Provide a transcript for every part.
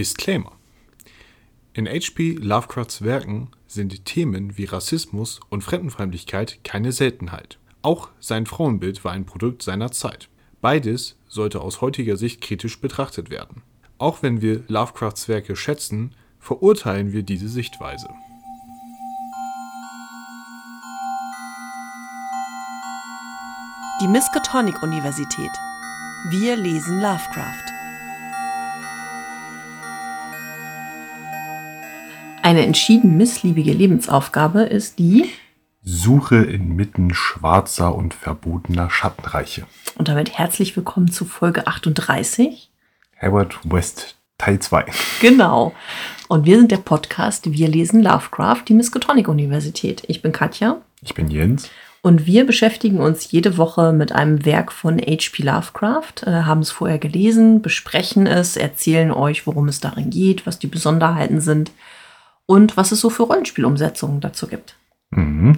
Disclaimer. In H.P. Lovecrafts Werken sind Themen wie Rassismus und Fremdenfeindlichkeit keine Seltenheit. Auch sein Frauenbild war ein Produkt seiner Zeit. Beides sollte aus heutiger Sicht kritisch betrachtet werden. Auch wenn wir Lovecrafts Werke schätzen, verurteilen wir diese Sichtweise. Die Miskatonic Universität. Wir lesen Lovecraft. Eine entschieden missliebige Lebensaufgabe ist die Suche inmitten schwarzer und verbotener Schattenreiche. Und damit herzlich willkommen zu Folge 38. Herbert West Teil 2. Genau. Und wir sind der Podcast Wir lesen Lovecraft, die Miskatonic Universität. Ich bin Katja. Ich bin Jens. Und wir beschäftigen uns jede Woche mit einem Werk von H.P. Lovecraft, äh, haben es vorher gelesen, besprechen es, erzählen euch, worum es darin geht, was die Besonderheiten sind und was es so für Rollenspielumsetzungen dazu gibt. Mhm.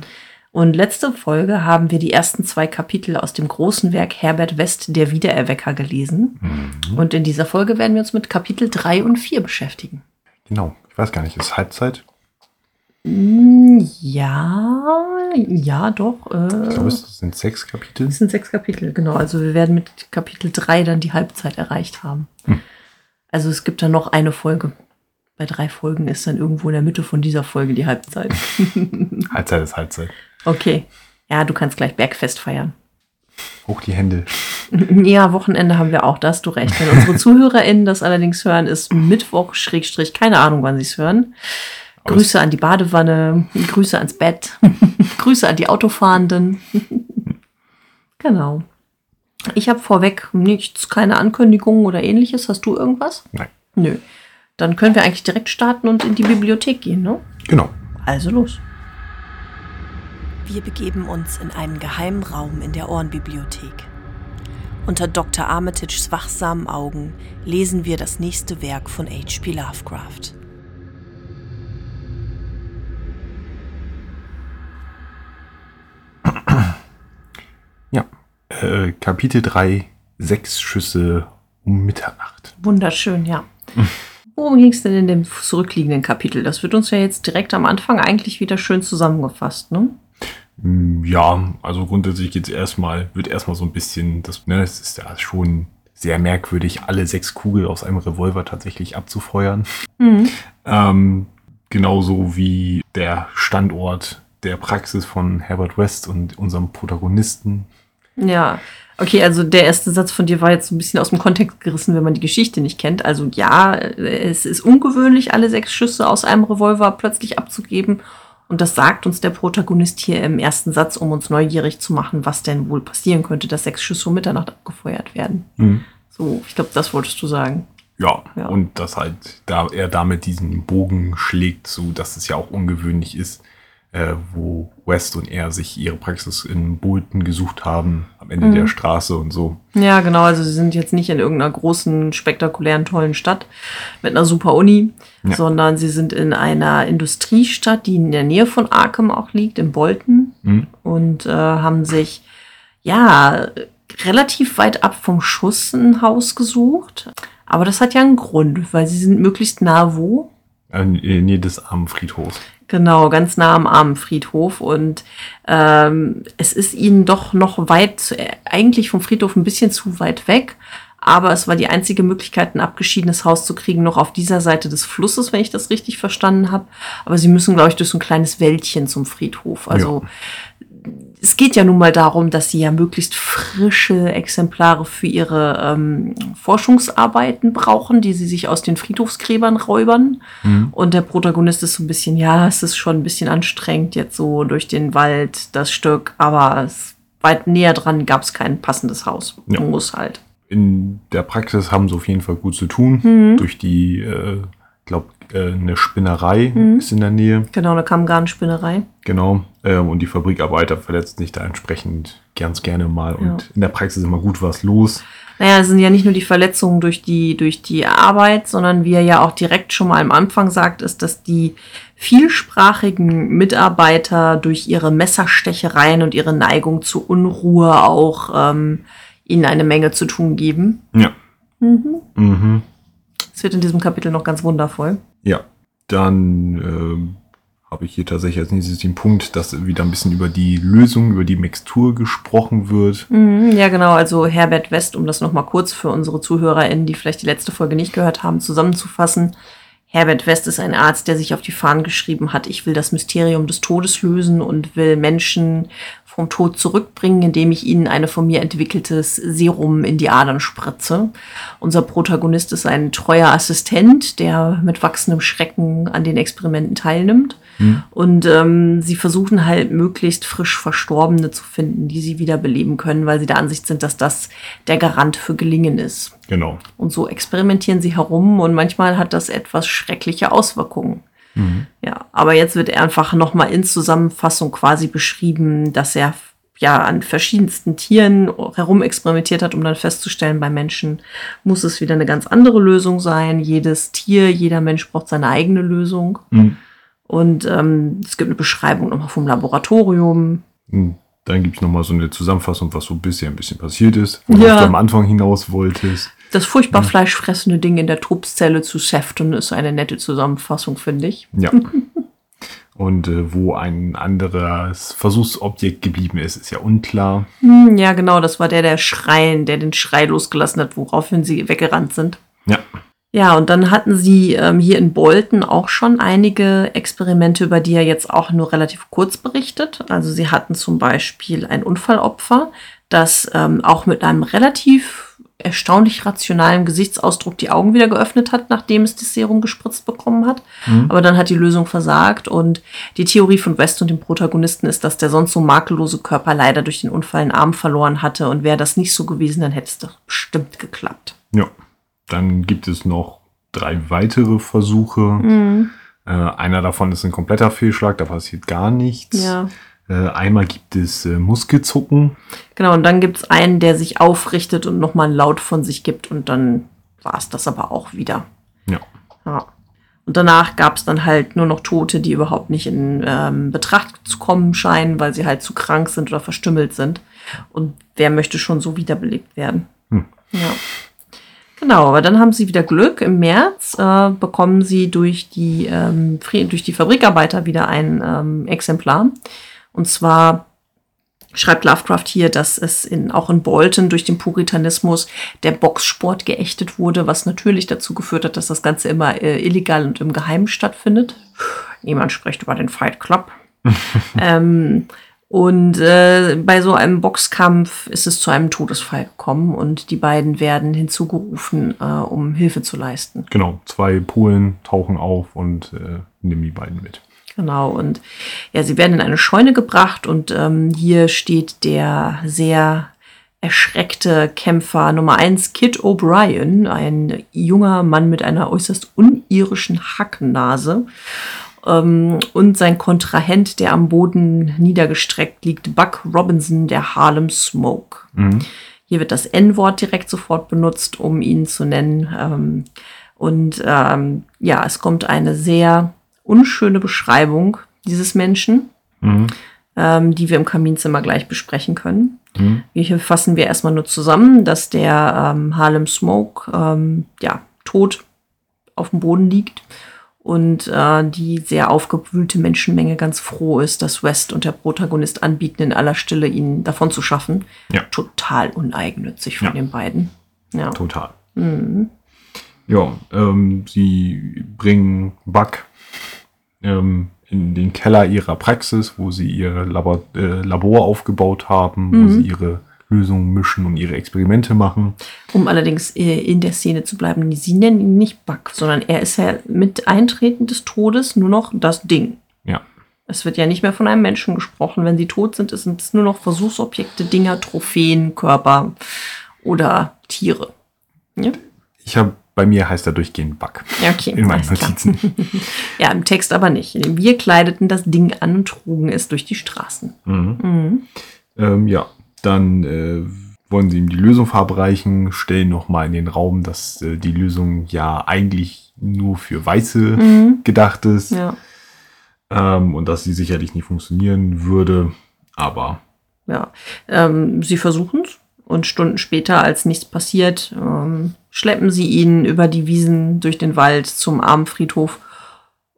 Und letzte Folge haben wir die ersten zwei Kapitel aus dem großen Werk Herbert West, der Wiedererwecker, gelesen. Mhm. Und in dieser Folge werden wir uns mit Kapitel 3 und 4 beschäftigen. Genau. Ich weiß gar nicht, ist Halbzeit? Mm, Ja, ja, doch. Äh, Ich glaube, es sind sechs Kapitel. Es sind sechs Kapitel, genau. Also wir werden mit Kapitel 3 dann die Halbzeit erreicht haben. Hm. Also es gibt dann noch eine Folge. Bei drei Folgen ist dann irgendwo in der Mitte von dieser Folge die Halbzeit. Halbzeit ist Halbzeit. Okay. Ja, du kannst gleich Bergfest feiern. Hoch die Hände. Ja, Wochenende haben wir auch, da hast du recht. Wenn unsere ZuhörerInnen das allerdings hören, ist Mittwoch, Schrägstrich, keine Ahnung, wann sie es hören. Grüße an die Badewanne, Grüße ans Bett, Grüße an die Autofahrenden. genau. Ich habe vorweg nichts, keine Ankündigungen oder ähnliches. Hast du irgendwas? Nein. Nö. Dann können wir eigentlich direkt starten und in die Bibliothek gehen, ne? Genau. Also los. Wir begeben uns in einen geheimen Raum in der Ohrenbibliothek. Unter Dr. Armitages wachsamen Augen lesen wir das nächste Werk von H.P. Lovecraft. Ja. Äh, Kapitel 3, sechs Schüsse um Mitternacht. Wunderschön, ja. Worum ging es denn in dem zurückliegenden Kapitel? Das wird uns ja jetzt direkt am Anfang eigentlich wieder schön zusammengefasst, ne? Mm, Ja, also grundsätzlich geht's erstmal, wird erstmal so ein bisschen, das, ne, es ist ja schon sehr merkwürdig, alle sechs Kugeln aus einem Revolver tatsächlich abzufeuern. Mhm. Ähm, genauso wie der Standort der Praxis von Herbert West und unserem Protagonisten. Ja, okay, also der erste Satz von dir war jetzt so ein bisschen aus dem Kontext gerissen, wenn man die Geschichte nicht kennt. Also ja, es ist ungewöhnlich, alle sechs Schüsse aus einem Revolver plötzlich abzugeben. Und das sagt uns der Protagonist hier im ersten Satz, um uns neugierig zu machen, was denn wohl passieren könnte, dass sechs Schüsse um Mitternacht abgefeuert werden. So, ich glaube, das wolltest du sagen. Ja, Ja. und dass halt da er damit diesen Bogen schlägt, so dass es ja auch ungewöhnlich ist, äh, wo West und er sich ihre Praxis in Bolton gesucht haben, am Ende Mhm. der Straße und so. Ja, genau. Also sie sind jetzt nicht in irgendeiner großen, spektakulären, tollen Stadt mit einer super Uni, Ja. sondern sie sind in einer Industriestadt, die in der Nähe von Arkham auch liegt, in Bolton. Hm? Und äh, haben sich, ja, relativ weit ab vom Schuss ein Haus gesucht. Aber das hat ja einen Grund, weil sie sind möglichst nah wo? Äh, in der Nähe des armen Friedhofs. Genau, ganz nah am armen Friedhof. Und ähm, es ist ihnen doch noch weit, äh, eigentlich vom Friedhof ein bisschen zu weit weg. Aber es war die einzige Möglichkeit, ein abgeschiedenes Haus zu kriegen, noch auf dieser Seite des Flusses, wenn ich das richtig verstanden habe. Aber sie müssen, glaube ich, durch so ein kleines Wäldchen zum Friedhof. Also es geht ja nun mal darum, dass sie ja möglichst frische Exemplare für ihre ähm, Forschungsarbeiten brauchen, die sie sich aus den Friedhofsgräbern räubern. Hm? Und der Protagonist ist so ein bisschen, ja, es ist schon ein bisschen anstrengend, jetzt so durch den Wald, das Stück, aber es, weit näher dran gab es kein passendes Haus. Ja. Muss halt. In der Praxis haben sie auf jeden Fall gut zu tun. Mhm. Durch die, äh, glaube äh, eine Spinnerei Mhm. ist in der Nähe. Genau, eine Kammgarnspinnerei. Genau. Ähm, und die Fabrikarbeiter verletzen sich da entsprechend ganz gerne mal. Ja. Und in der Praxis ist immer gut was los. Naja, es sind ja nicht nur die Verletzungen durch die, durch die Arbeit, sondern wie er ja auch direkt schon mal am Anfang sagt, ist, dass die vielsprachigen Mitarbeiter durch ihre Messerstechereien und ihre Neigung zu Unruhe auch ähm, ihnen eine Menge zu tun geben. Ja. Mhm. Mhm. Es Es wird in diesem Kapitel noch ganz wundervoll. Ja, dann ähm, habe ich hier tatsächlich als nächstes den Punkt, dass wieder ein bisschen über die Lösung, über die Mixtur gesprochen wird. Mhm, ja, genau. Also Herbert West, um das nochmal kurz für unsere ZuhörerInnen, die vielleicht die letzte Folge nicht gehört haben, zusammenzufassen. Herbert West ist ein Arzt, der sich auf die Fahnen geschrieben hat, ich will das Mysterium des Todes lösen und will Menschen vom Tod zurückbringen, indem ich ihnen eine von mir entwickeltes Serum in die Adern spritze. Unser Protagonist ist ein treuer Assistent, der mit wachsendem Schrecken an den Experimenten teilnimmt. Mhm. Und ähm, sie versuchen halt möglichst frisch Verstorbene zu finden, die sie wiederbeleben können, weil sie der Ansicht sind, dass das der Garant für Gelingen ist. Genau. Und so experimentieren sie herum und manchmal hat das etwas schreckliche Auswirkungen. Mhm. Ja, aber jetzt wird er einfach nochmal in Zusammenfassung quasi beschrieben, dass er ja an verschiedensten Tieren herumexperimentiert hat, um dann festzustellen, bei Menschen muss es wieder eine ganz andere Lösung sein. Jedes Tier, jeder Mensch braucht seine eigene Lösung. Mhm. Und ähm, es gibt eine Beschreibung nochmal vom Laboratorium. Mhm. Dann gibt es nochmal so eine Zusammenfassung, was so bisher ein bisschen passiert ist, worauf ja. du am Anfang hinaus wolltest. Das furchtbar fleischfressende Ding in der Tobszelle zu Sefton ist eine nette Zusammenfassung, finde ich. Ja. Und äh, wo ein anderes Versuchsobjekt geblieben ist, ist ja unklar. Hm, ja, genau, das war der, der Schreien, der den Schrei losgelassen hat, woraufhin sie weggerannt sind. Ja. Ja, und dann hatten sie ähm, hier in Bolton auch schon einige Experimente, über die er jetzt auch nur relativ kurz berichtet. Also sie hatten zum Beispiel ein Unfallopfer, das ähm, auch mit einem relativ erstaunlich rationalen Gesichtsausdruck die Augen wieder geöffnet hat, nachdem es das Serum gespritzt bekommen hat. Mhm. Aber dann hat die Lösung versagt und die Theorie von West und dem Protagonisten ist, dass der sonst so makellose Körper leider durch den Unfall einen Arm verloren hatte und wäre das nicht so gewesen, dann hätte es doch bestimmt geklappt. Ja, dann gibt es noch drei weitere Versuche. Mhm. Äh, einer davon ist ein kompletter Fehlschlag, da passiert gar nichts. Ja. Äh, einmal gibt es äh, Muskelzucken. Genau, und dann gibt es einen, der sich aufrichtet und nochmal einen Laut von sich gibt und dann war es das aber auch wieder. Ja. ja. Und danach gab es dann halt nur noch Tote, die überhaupt nicht in ähm, Betracht zu kommen scheinen, weil sie halt zu krank sind oder verstümmelt sind. Und wer möchte schon so wiederbelebt werden? Hm. Ja. Genau, aber dann haben sie wieder Glück. Im März äh, bekommen sie durch die, ähm, durch die Fabrikarbeiter wieder ein ähm, Exemplar. Und zwar schreibt Lovecraft hier, dass es in, auch in Bolton durch den Puritanismus der Boxsport geächtet wurde, was natürlich dazu geführt hat, dass das Ganze immer äh, illegal und im Geheimen stattfindet. Niemand spricht über den Fight Club. ähm, und äh, bei so einem Boxkampf ist es zu einem Todesfall gekommen und die beiden werden hinzugerufen, äh, um Hilfe zu leisten. Genau, zwei Polen tauchen auf und äh, nehmen die beiden mit. Genau, und ja, sie werden in eine Scheune gebracht und ähm, hier steht der sehr erschreckte Kämpfer Nummer eins, Kid O'Brien, ein junger Mann mit einer äußerst unirischen Hackennase. Ähm, und sein Kontrahent, der am Boden niedergestreckt liegt, Buck Robinson, der Harlem Smoke. Mhm. Hier wird das N-Wort direkt sofort benutzt, um ihn zu nennen. Ähm, und ähm, ja, es kommt eine sehr unschöne Beschreibung dieses Menschen, mhm. ähm, die wir im Kaminzimmer gleich besprechen können. Mhm. Hier fassen wir erstmal nur zusammen, dass der ähm, Harlem Smoke ähm, ja, tot auf dem Boden liegt und äh, die sehr aufgewühlte Menschenmenge ganz froh ist, dass West und der Protagonist anbieten, in aller Stille ihn davon zu schaffen. Ja. Total uneigennützig von ja. den beiden. Ja. Total. Mhm. Ja, ähm, sie bringen Buck ähm, in den Keller ihrer Praxis, wo sie ihr Labor, äh, Labor aufgebaut haben, mhm. wo sie ihre Lösungen mischen und ihre Experimente machen. Um allerdings äh, in der Szene zu bleiben, sie nennen ihn nicht Bug, sondern er ist ja mit Eintreten des Todes nur noch das Ding. Ja. Es wird ja nicht mehr von einem Menschen gesprochen. Wenn sie tot sind, sind es nur noch Versuchsobjekte, Dinger, Trophäen, Körper oder Tiere. Ja? Ich habe bei mir heißt er durchgehend Bug. Okay, in meinen Notizen. ja, im Text aber nicht. Wir kleideten das Ding an und trugen es durch die Straßen. Mhm. Mhm. Ähm, ja, dann äh, wollen sie ihm die Lösung verabreichen, stellen nochmal in den Raum, dass äh, die Lösung ja eigentlich nur für Weiße mhm. gedacht ist. Ja. Ähm, und dass sie sicherlich nicht funktionieren würde. Aber. Ja, ähm, sie versuchen es Und Stunden später, als nichts passiert, ähm, schleppen sie ihn über die Wiesen durch den Wald zum Armenfriedhof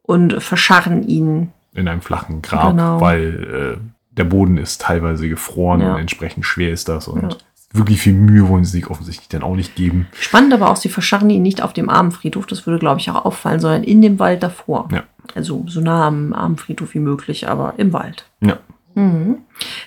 und verscharren ihn. In einem flachen Grab, Genau. weil äh, der Boden ist teilweise gefroren Ja. und entsprechend schwer ist das. Und Ja. wirklich viel Mühe wollen sie sich offensichtlich dann auch nicht geben. Spannend aber auch, sie verscharren ihn nicht auf dem Armenfriedhof, das würde, glaube ich, auch auffallen, sondern in dem Wald davor. Ja. Also so nah am Armenfriedhof wie möglich, aber im Wald. Ja. Mhm.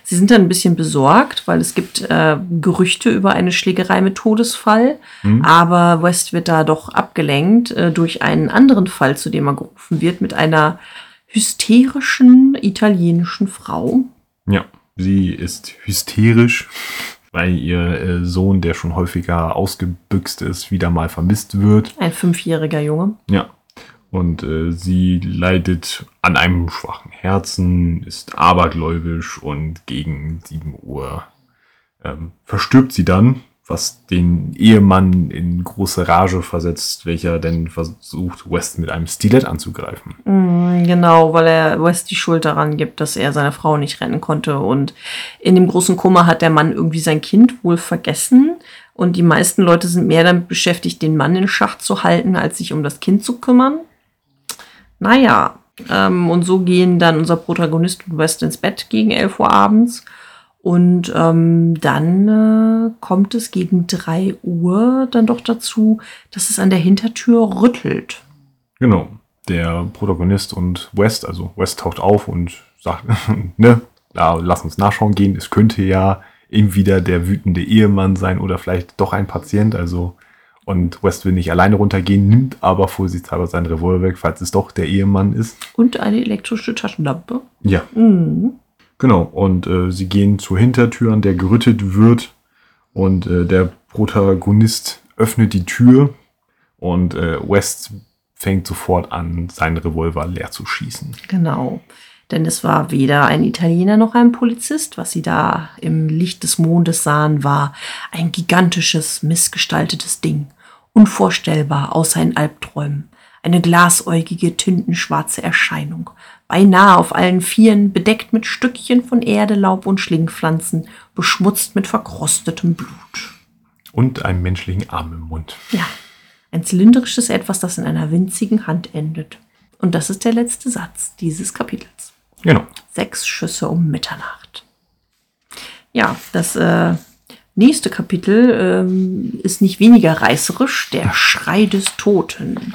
Sie sind dann ein bisschen besorgt, weil es gibt äh, Gerüchte über eine Schlägerei mit Todesfall. Mhm. Aber West wird da doch abgelenkt äh, durch einen anderen Fall, zu dem er gerufen wird, mit einer hysterischen italienischen Frau. Ja, sie ist hysterisch, weil ihr äh, Sohn, der schon häufiger ausgebüxt ist, wieder mal vermisst wird. Ein fünfjähriger Junge. Ja. Und äh, sie leidet an einem schwachen Herzen, ist abergläubisch und gegen 7 Uhr ähm, verstirbt sie dann, was den Ehemann in große Rage versetzt, welcher denn versucht, West mit einem Stilett anzugreifen. Mm, Genau, weil er West die Schuld daran gibt, dass er seine Frau nicht retten konnte. Und in dem großen Kummer hat der Mann irgendwie sein Kind wohl vergessen. Und die meisten Leute sind mehr damit beschäftigt, den Mann in Schach zu halten, als sich um das Kind zu kümmern. Naja, ähm, und so gehen dann unser Protagonist und West ins Bett gegen 11 Uhr abends. Und ähm, dann äh, kommt es gegen 3 Uhr dann doch dazu, dass es an der Hintertür rüttelt. Genau. Der Protagonist und West, also West taucht auf und sagt, ne, ja, lass uns nachschauen gehen. Es könnte ja entweder der wütende Ehemann sein oder vielleicht doch ein Patient. Also, und West will nicht alleine runtergehen, nimmt aber vorsichtshalber seinen Revolver weg, falls es doch der Ehemann ist. Und eine elektrische Taschenlampe. Ja, Mhm. Genau. Und äh, sie gehen zur Hintertür, an der gerüttet wird. Und äh, der Protagonist öffnet die Tür und äh, West fängt sofort an, seinen Revolver leer zu schießen. Genau. Denn es war weder ein Italiener noch ein Polizist. Was sie da im Licht des Mondes sahen, war ein gigantisches, missgestaltetes Ding. Unvorstellbar, außer in Albträumen. Eine glasäugige, tintenschwarze Erscheinung. Beinahe auf allen Vieren, bedeckt mit Stückchen von Erde, Laub und Schlingpflanzen, beschmutzt mit verkrostetem Blut. Und einen menschlichen Arm im Mund. Ja, ein zylindrisches Etwas, das in einer winzigen Hand endet. Und das ist der letzte Satz dieses Kapitels. Genau. Sechs Schüsse um Mitternacht. Ja, das äh, nächste Kapitel ähm, ist nicht weniger reißerisch. Der Schrei des Toten.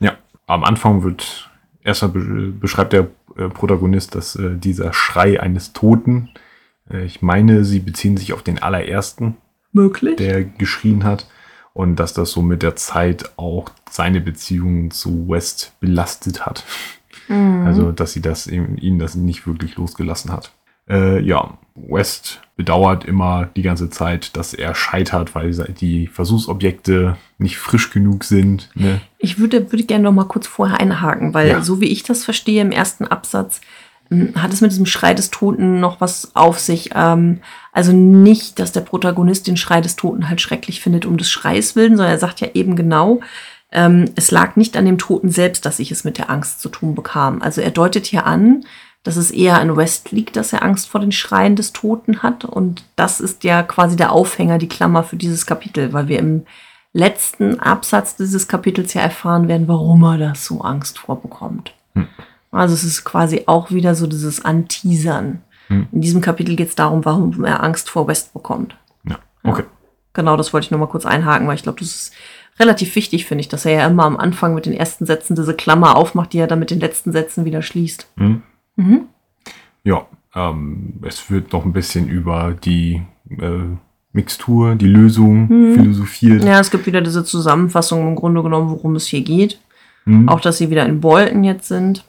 Ja. Am Anfang wird erstmal be beschreibt der äh, Protagonist, dass äh, dieser Schrei eines Toten, äh, ich meine, sie beziehen sich auf den allerersten, Möglich? der geschrien hat. Und dass das so mit der Zeit auch seine Beziehung zu West belastet hat. Also, dass sie das eben, ihn das nicht wirklich losgelassen hat. Äh, ja, West bedauert immer die ganze Zeit, dass er scheitert, weil die Versuchsobjekte nicht frisch genug sind. Ne? Ich würde, würde gerne noch mal kurz vorher einhaken, weil Ja. so wie ich das verstehe im ersten Absatz, m, hat es mit diesem Schrei des Toten noch was auf sich. Ähm, also nicht, dass der Protagonist den Schrei des Toten halt schrecklich findet um des Schreis willen, sondern er sagt ja eben genau, ähm, es lag nicht an dem Toten selbst, dass ich es mit der Angst zu tun bekam. Also er deutet hier an, dass es eher an West liegt, dass er Angst vor den Schreien des Toten hat. Und das ist ja quasi der Aufhänger, die Klammer für dieses Kapitel, weil wir im letzten Absatz dieses Kapitels ja erfahren werden, warum er das so Angst vorbekommt. Hm. Also es ist quasi auch wieder so dieses Anteasern. Hm. In diesem Kapitel geht es darum, warum er Angst vor West bekommt. Ja, okay. Genau, das wollte ich nur mal kurz einhaken, weil ich glaube, das ist relativ wichtig, finde ich, dass er ja immer am Anfang mit den ersten Sätzen diese Klammer aufmacht, die er dann mit den letzten Sätzen wieder schließt. Hm. Mhm. Ja, ähm, es wird noch ein bisschen über die äh, Mixtur, die Lösung Mhm. philosophiert. Ja, es gibt wieder diese Zusammenfassung im Grunde genommen, worum es hier geht. Hm, Auch, dass sie wieder in Bolton jetzt sind.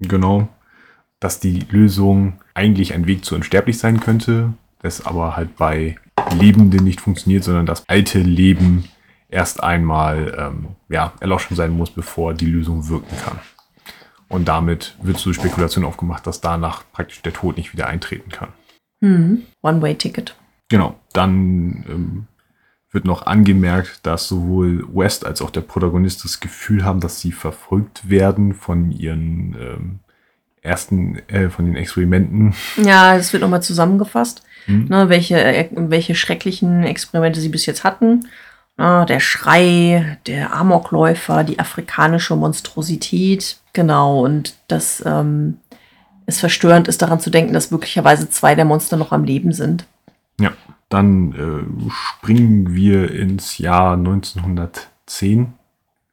Genau. Dass die Lösung eigentlich ein Weg zu unsterblich sein könnte, das aber halt bei Lebenden nicht funktioniert, sondern das alte Leben erst einmal ähm, ja, erloschen sein muss, bevor die Lösung wirken kann. Und damit wird so Spekulation aufgemacht, dass danach praktisch der Tod nicht wieder eintreten kann. Mhm. One-Way-Ticket. Genau, dann ähm, wird noch angemerkt, dass sowohl West als auch der Protagonist das Gefühl haben, dass sie verfolgt werden von ihren ähm, ersten, äh, von den Experimenten. Ja, es wird nochmal zusammengefasst, mhm. ne, welche, äh, welche schrecklichen Experimente sie bis jetzt hatten. Na, der Schrei, der Amokläufer, die afrikanische Monstrosität. Genau, und das ähm, es verstörend ist, daran zu denken, dass möglicherweise zwei der Monster noch am Leben sind. Ja, dann äh, springen wir ins Jahr 1910.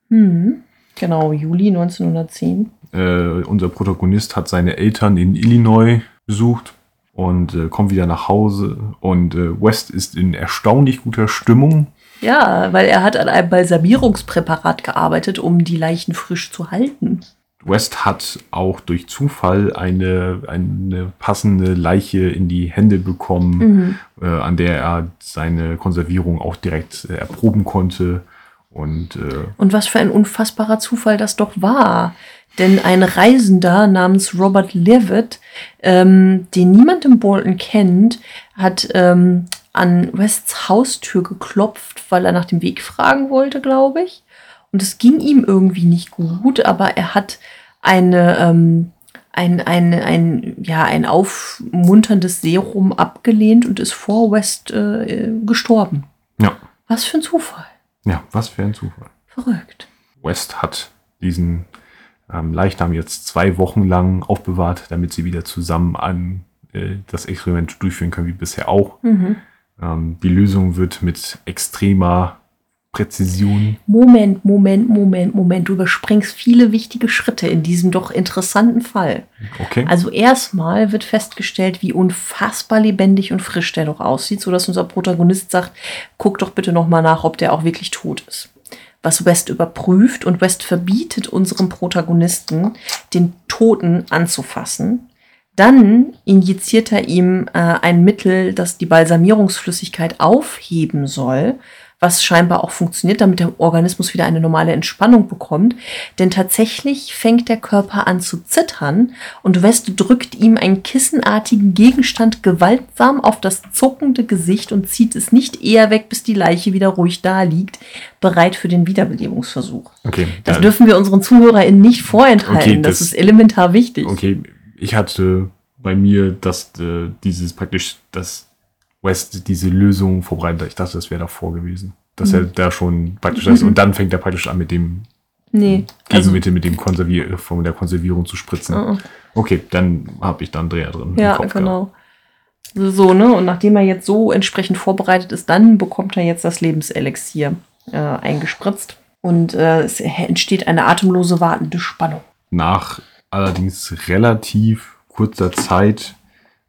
Mhm. Genau, Juli 1910. Äh, unser Protagonist hat seine Eltern in Illinois besucht und äh, kommt wieder nach Hause. Und äh, West ist in erstaunlich guter Stimmung. Ja, weil er hat an einem Balsamierungspräparat gearbeitet, um die Leichen frisch zu halten. West hat auch durch Zufall eine, eine passende Leiche in die Hände bekommen, mhm. äh, an der er seine Konservierung auch direkt äh, erproben konnte. Und, äh, und was für ein unfassbarer Zufall das doch war. Denn ein Reisender namens Robert Levitt, ähm, den niemand im Bolton kennt, hat ähm, an Wests Haustür geklopft, weil er nach dem Weg fragen wollte, glaube ich. Und es ging ihm irgendwie nicht gut, aber er hat eine, ähm, ein, ein, ein, ja, ein aufmunterndes Serum abgelehnt und ist vor West äh, gestorben. Ja. Was für ein Zufall. Ja, was für ein Zufall. Verrückt. West hat diesen ähm, Leichnam jetzt zwei Wochen lang aufbewahrt, damit sie wieder zusammen an äh, das Experiment durchführen können, wie bisher auch. Mhm. Ähm, die Lösung wird mit extremer Präzision. Moment, Moment, Moment, Moment. Du überspringst viele wichtige Schritte in diesem doch interessanten Fall. Okay. Also erstmal wird festgestellt, wie unfassbar lebendig und frisch der doch aussieht, sodass unser Protagonist sagt, guck doch bitte nochmal nach, ob der auch wirklich tot ist. Was West überprüft und West verbietet unserem Protagonisten, den Toten anzufassen. Dann injiziert er ihm äh, ein Mittel, das die Balsamierungsflüssigkeit aufheben soll was scheinbar auch funktioniert, damit der Organismus wieder eine normale Entspannung bekommt. Denn tatsächlich fängt der Körper an zu zittern und West drückt ihm einen kissenartigen Gegenstand gewaltsam auf das zuckende Gesicht und zieht es nicht eher weg, bis die Leiche wieder ruhig da liegt, bereit für den Wiederbelebungsversuch. Okay, das dürfen wir unseren ZuhörerInnen nicht vorenthalten. Okay, das, das, ist elementar wichtig. Okay, ich hatte bei mir, dass äh, dieses praktisch das West diese Lösung vorbereitet. Ich dachte, das wäre davor gewesen. Dass mhm. er da schon praktisch ist. Und dann fängt er praktisch an mit dem nee, Gegenmittel, also, mit dem Konservier von der Konservierung zu spritzen. Uh Okay, dann habe ich dann Dreher drin. Ja, genau. Gehabt. So, ne? Und nachdem er jetzt so entsprechend vorbereitet ist, dann bekommt er jetzt das Lebenselixier äh, eingespritzt. Und äh, es entsteht eine atemlose wartende Spannung. Nach allerdings relativ kurzer Zeit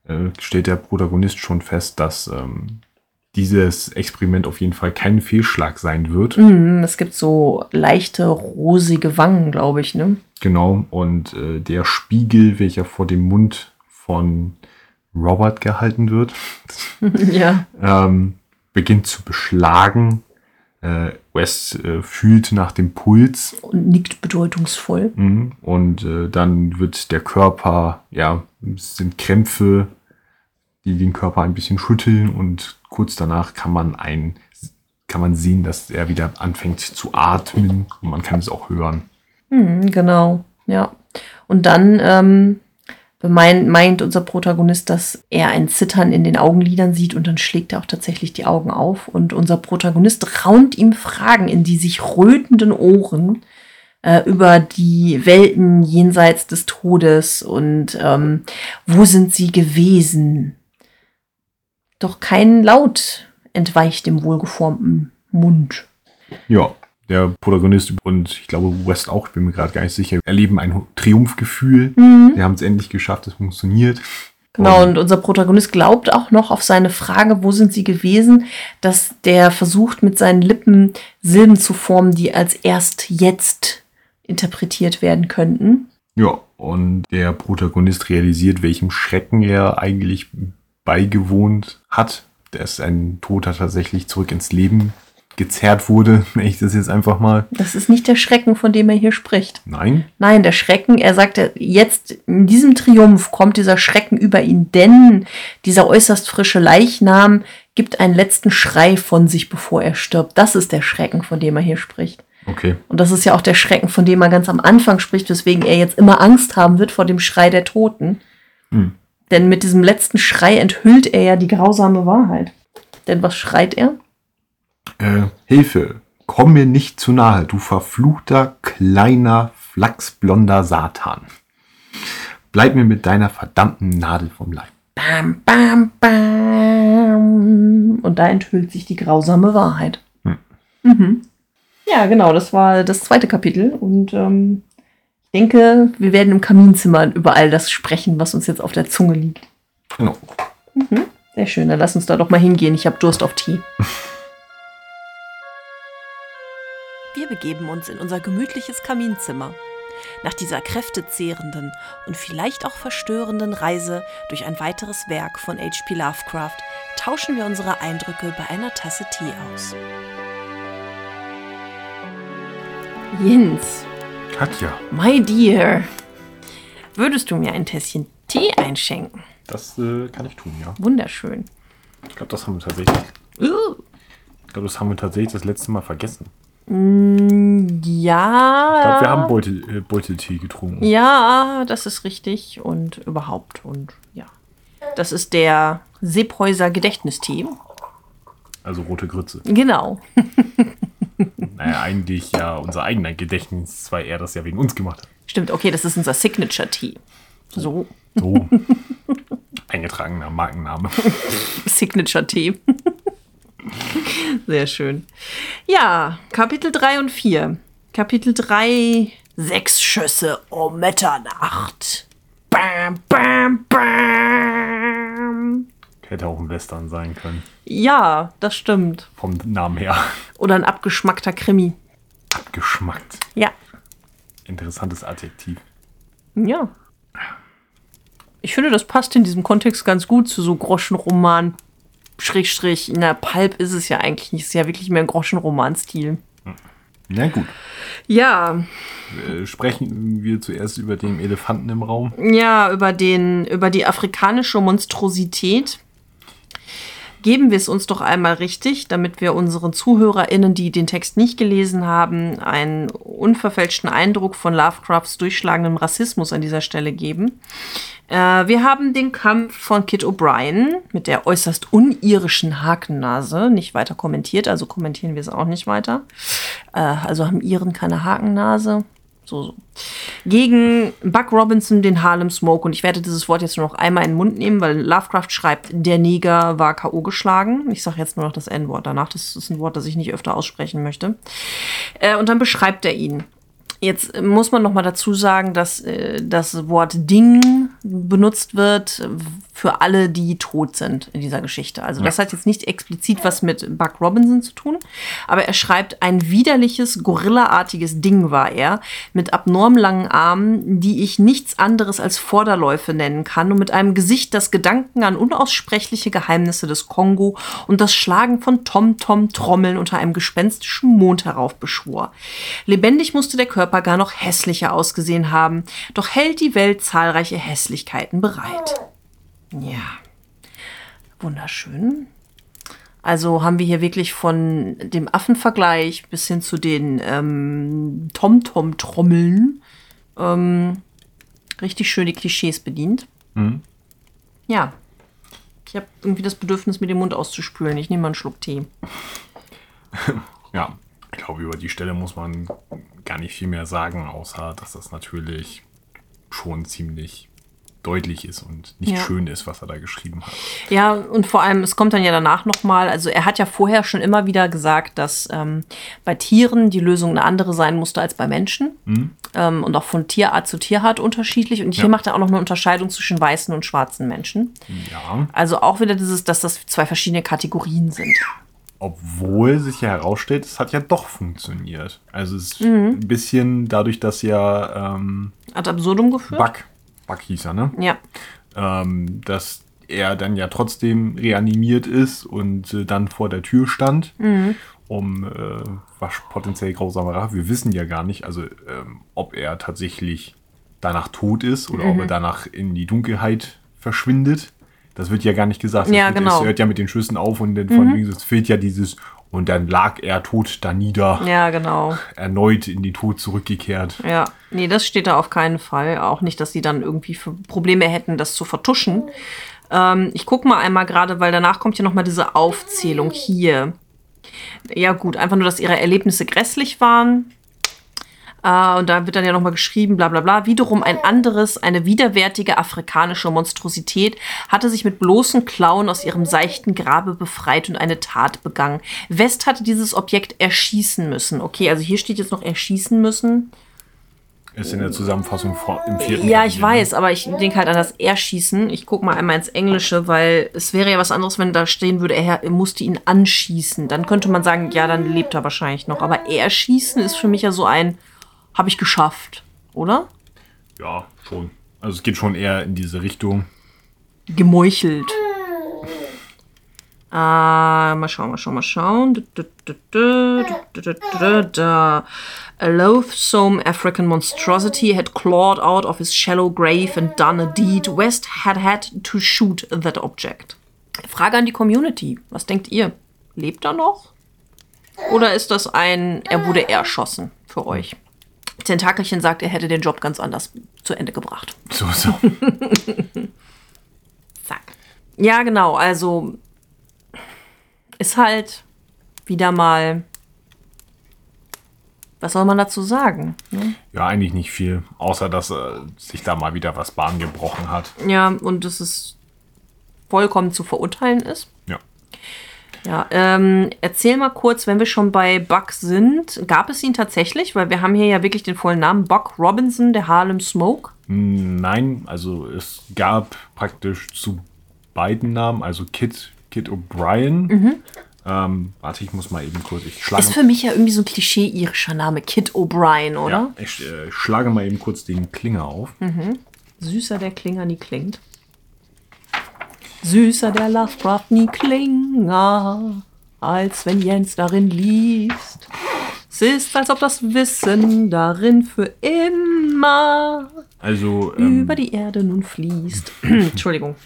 äh, stellt der Protagonist schon fest, dass ähm, dieses Experiment auf jeden Fall kein Fehlschlag sein wird. Mm, es gibt so leichte rosige Wangen, glaube ich, ne? Genau, und äh, der Spiegel, welcher vor dem Mund von Robert gehalten wird, ja. ähm, beginnt zu beschlagen. Äh, West äh, fühlt nach dem Puls. Und nickt bedeutungsvoll. Mhm. Und äh, dann wird der Körper, ja, es sind Krämpfe, die den Körper ein bisschen schütteln und kurz danach kann man ein, kann man sehen, dass er wieder anfängt zu atmen und man kann es auch hören. Mhm, genau, ja. Und dann ähm, meint, unser Protagonist, dass er ein Zittern in den Augenlidern sieht und dann schlägt er auch tatsächlich die Augen auf und unser Protagonist raunt ihm Fragen in die sich rötenden Ohren äh, über die Welten jenseits des Todes und ähm, wo sind sie gewesen? Doch kein Laut entweicht dem wohlgeformten Mund. Ja, der Protagonist und ich glaube West auch, ich bin mir gerade gar nicht sicher, erleben ein Triumphgefühl. Mhm. Wir haben es endlich geschafft, es funktioniert. Genau, und unser Protagonist glaubt auch noch auf seine Frage, wo sind sie gewesen, dass der versucht, mit seinen Lippen Silben zu formen, die als erst jetzt interpretiert werden könnten. Ja, und der Protagonist realisiert, welchem Schrecken er eigentlich beigewohnt hat, dass ein Toter tatsächlich zurück ins Leben gezerrt wurde, nenne ich das jetzt einfach mal. Das ist nicht der Schrecken, von dem er hier spricht. Nein? Nein, der Schrecken, er sagte, jetzt in diesem Triumph kommt dieser Schrecken über ihn, denn dieser äußerst frische Leichnam gibt einen letzten Schrei von sich, bevor er stirbt. Das ist der Schrecken, von dem er hier spricht. Okay. Und das ist ja auch der Schrecken, von dem er ganz am Anfang spricht, weswegen er jetzt immer Angst haben wird vor dem Schrei der Toten. Hm. Denn mit diesem letzten Schrei enthüllt er ja die grausame Wahrheit. Denn was schreit er? Äh, Hilfe, komm mir nicht zu nahe, du verfluchter, kleiner, flachsblonder Satan. Bleib mir mit deiner verdammten Nadel vom Leib. Bam, bam, bam. Und da enthüllt sich die grausame Wahrheit. Hm. Mhm. Ja, genau, das war das zweite Kapitel. Und ähm, ich denke, wir werden im Kaminzimmer über all das sprechen, was uns jetzt auf der Zunge liegt. Genau. Sehr schön, dann lass uns da doch mal hingehen. Ich habe Durst auf Tee. Wir begeben uns in unser gemütliches Kaminzimmer. Nach dieser kräftezehrenden und vielleicht auch verstörenden Reise durch ein weiteres Werk von H.P. Lovecraft tauschen wir unsere Eindrücke bei einer Tasse Tee aus. Jens, Katja, my dear, würdest du mir ein Tässchen Tee einschenken? das äh, kann ich tun, ja. Wunderschön. Ich glaube, das haben wir tatsächlich. Uh. Ich glaube, das haben wir tatsächlich das letzte Mal vergessen. Ja. Ich glaube, wir haben Beutel, äh, Beuteltee getrunken. Ja, das ist richtig und überhaupt und ja. Das ist der Seephäuser Gedächtnistee. Also rote Grütze. Genau. Naja, eigentlich ja unser eigener Gedächtnis, weil er das ja wegen uns gemacht hat. Stimmt, okay, das ist unser Signature-Tee. So, So. Eingetragener Markenname. Signature-Tee. Sehr schön. Ja, Kapitel 3 und 4. Kapitel 3, sechs Schüsse um Mitternacht. Bam, bam, bam. Hätte auch ein Western sein können. Ja, das stimmt. Vom Namen her. Oder ein abgeschmackter Krimi. Abgeschmackt. Ja, Interessantes Adjektiv. Ja. Ich finde, das passt in diesem Kontext ganz gut zu so Groschenroman. Schrägstrich, in der Pulp ist es ja eigentlich nicht. Es ist ja wirklich mehr ein Groschenroman-Stil. Na gut. Ja, Äh, sprechen wir zuerst über den Elefanten im Raum. ja, über den, über die afrikanische Monstrosität. Geben wir es uns doch einmal richtig, damit wir unseren ZuhörerInnen, die den Text nicht gelesen haben, einen unverfälschten Eindruck von Lovecrafts durchschlagendem Rassismus an dieser Stelle geben. Äh, wir haben den Kampf von Kit O'Brien mit der äußerst unirischen Hakennase nicht weiter kommentiert, also kommentieren wir es auch nicht weiter. Äh, also haben Iren keine Hakennase. So, so. Gegen Buck Robinson, den Harlem Smoke. Und ich werde dieses Wort jetzt nur noch einmal in den Mund nehmen, weil Lovecraft schreibt, der Neger war K.O. geschlagen. Ich sage jetzt nur noch das N-Wort danach. Das ist ein Wort, das ich nicht öfter aussprechen möchte. Äh, und dann beschreibt er ihn. Jetzt muss man noch mal dazu sagen, dass das Wort Ding benutzt wird für alle, die tot sind in dieser Geschichte. Also das hat jetzt nicht explizit was mit Buck Robinson zu tun, aber er schreibt, ein widerliches, gorillaartiges Ding war er, mit abnorm langen Armen, die ich nichts anderes als Vorderläufe nennen kann und mit einem Gesicht, das Gedanken an unaussprechliche Geheimnisse des Kongo und das Schlagen von Tom-Tom-Trommeln unter einem gespenstischen Mond heraufbeschwor. Lebendig musste der Körper gar noch hässlicher ausgesehen haben, doch hält die Welt zahlreiche Hässlichkeiten bereit. Ja, wunderschön. Also haben wir hier wirklich von dem Affenvergleich bis hin zu den ähm, Tom-Tom-Trommeln ähm, richtig schön die Klischees bedient. Mhm. Ja. Ich habe irgendwie das Bedürfnis, mir den Mund auszuspülen. Ich nehme mal einen Schluck Tee. Ja, ich glaube, über die Stelle muss man gar nicht viel mehr sagen, außer dass das natürlich schon ziemlich deutlich ist und nicht Ja. schön ist, was er da geschrieben hat. Ja, und vor allem, es kommt dann ja danach nochmal, also er hat ja vorher schon immer wieder gesagt, dass ähm, bei Tieren die Lösung eine andere sein musste als bei Menschen. Ähm, und auch von Tierart zu Tierart unterschiedlich. Und hier Ja. macht er auch noch eine Unterscheidung zwischen weißen und schwarzen Menschen. Ja, Also auch wieder dieses, dass das zwei verschiedene Kategorien sind. obwohl sich ja herausstellt, es hat ja doch funktioniert. Also es ist Mhm. ein bisschen dadurch, dass ja ähm, Ad absurdum geführt? Buck, Buck hieß er, ne? Ja. ähm, dass er dann ja trotzdem reanimiert ist und äh, dann vor der Tür stand, um äh, was potenziell grausame Rache. Wir wissen ja gar nicht, also ähm, ob er tatsächlich danach tot ist oder ob er danach in die Dunkelheit verschwindet. Das wird ja gar nicht gesagt. Ja, wird, genau. es hört ja mit den Schüssen auf und dann von wegen, es fehlt ja dieses Und dann lag er tot da nieder, Ja, genau. erneut in den Tod zurückgekehrt. Ja, nee, das steht da auf keinen Fall. Auch nicht, dass sie dann irgendwie Probleme hätten, das zu vertuschen. Ähm, ich gucke mal einmal gerade, weil danach kommt ja noch mal diese Aufzählung hier. Ja gut, einfach nur, dass ihre Erlebnisse grässlich waren. Äh, und da wird dann ja noch mal geschrieben, bla bla bla. Wiederum ein anderes, eine widerwärtige afrikanische Monstrosität hatte sich mit bloßen Klauen aus ihrem seichten Grabe befreit und eine Tat begangen. West hatte dieses Objekt erschießen müssen. Okay, also hier steht jetzt noch erschießen müssen. Ist in der Zusammenfassung vor, im vierten Ja, ich Kapitel, ne? weiß, aber ich denke halt an das Erschießen. Ich gucke mal einmal ins Englische, weil es wäre ja was anderes, wenn da stehen würde, er er musste ihn anschießen. Dann könnte man sagen, ja, dann lebt er wahrscheinlich noch. Aber Erschießen ist für mich ja so ein, habe ich geschafft, oder? Ja, schon. Also es geht schon eher in diese Richtung. Gemeuchelt. Äh, mal schauen, mal schauen, mal schauen. A loathsome African monstrosity had clawed out of his shallow grave and done a deed. West had had to shoot that object. Frage an die Community. Was denkt ihr? Lebt er noch? Oder ist das ein, er wurde erschossen für euch? Tentakelchen sagt, er hätte den Job ganz anders zu Ende gebracht. So, so. Zack. Ja, genau. Also ist halt wieder mal. Was soll man dazu sagen? ne? ja, eigentlich nicht viel. Außer, dass äh, sich da mal wieder was Bahn gebrochen hat. Ja, und dass es vollkommen zu verurteilen ist. Ja. Ähm, erzähl mal kurz, wenn wir schon bei Buck sind, gab es ihn tatsächlich? Weil wir haben hier ja wirklich den vollen Namen Buck Robinson, der Harlem Smoke. Nein, also es gab praktisch zu beiden Namen, also Kit, Kit O'Brien. Ähm, warte, ich muss mal eben kurz. Ich schlage, Ist für mich ja irgendwie so ein Klischee-irischer Name, Kit O'Brien, oder? ja, ich äh, schlage mal eben kurz den Klinger auf. Süßer der Klinger nie klingt. Süßer der Lovecraft nie Klinger, als wenn Jens darin liest. Es ist, als ob das Wissen darin für immer Also, ähm, über die Erde nun fließt. Entschuldigung.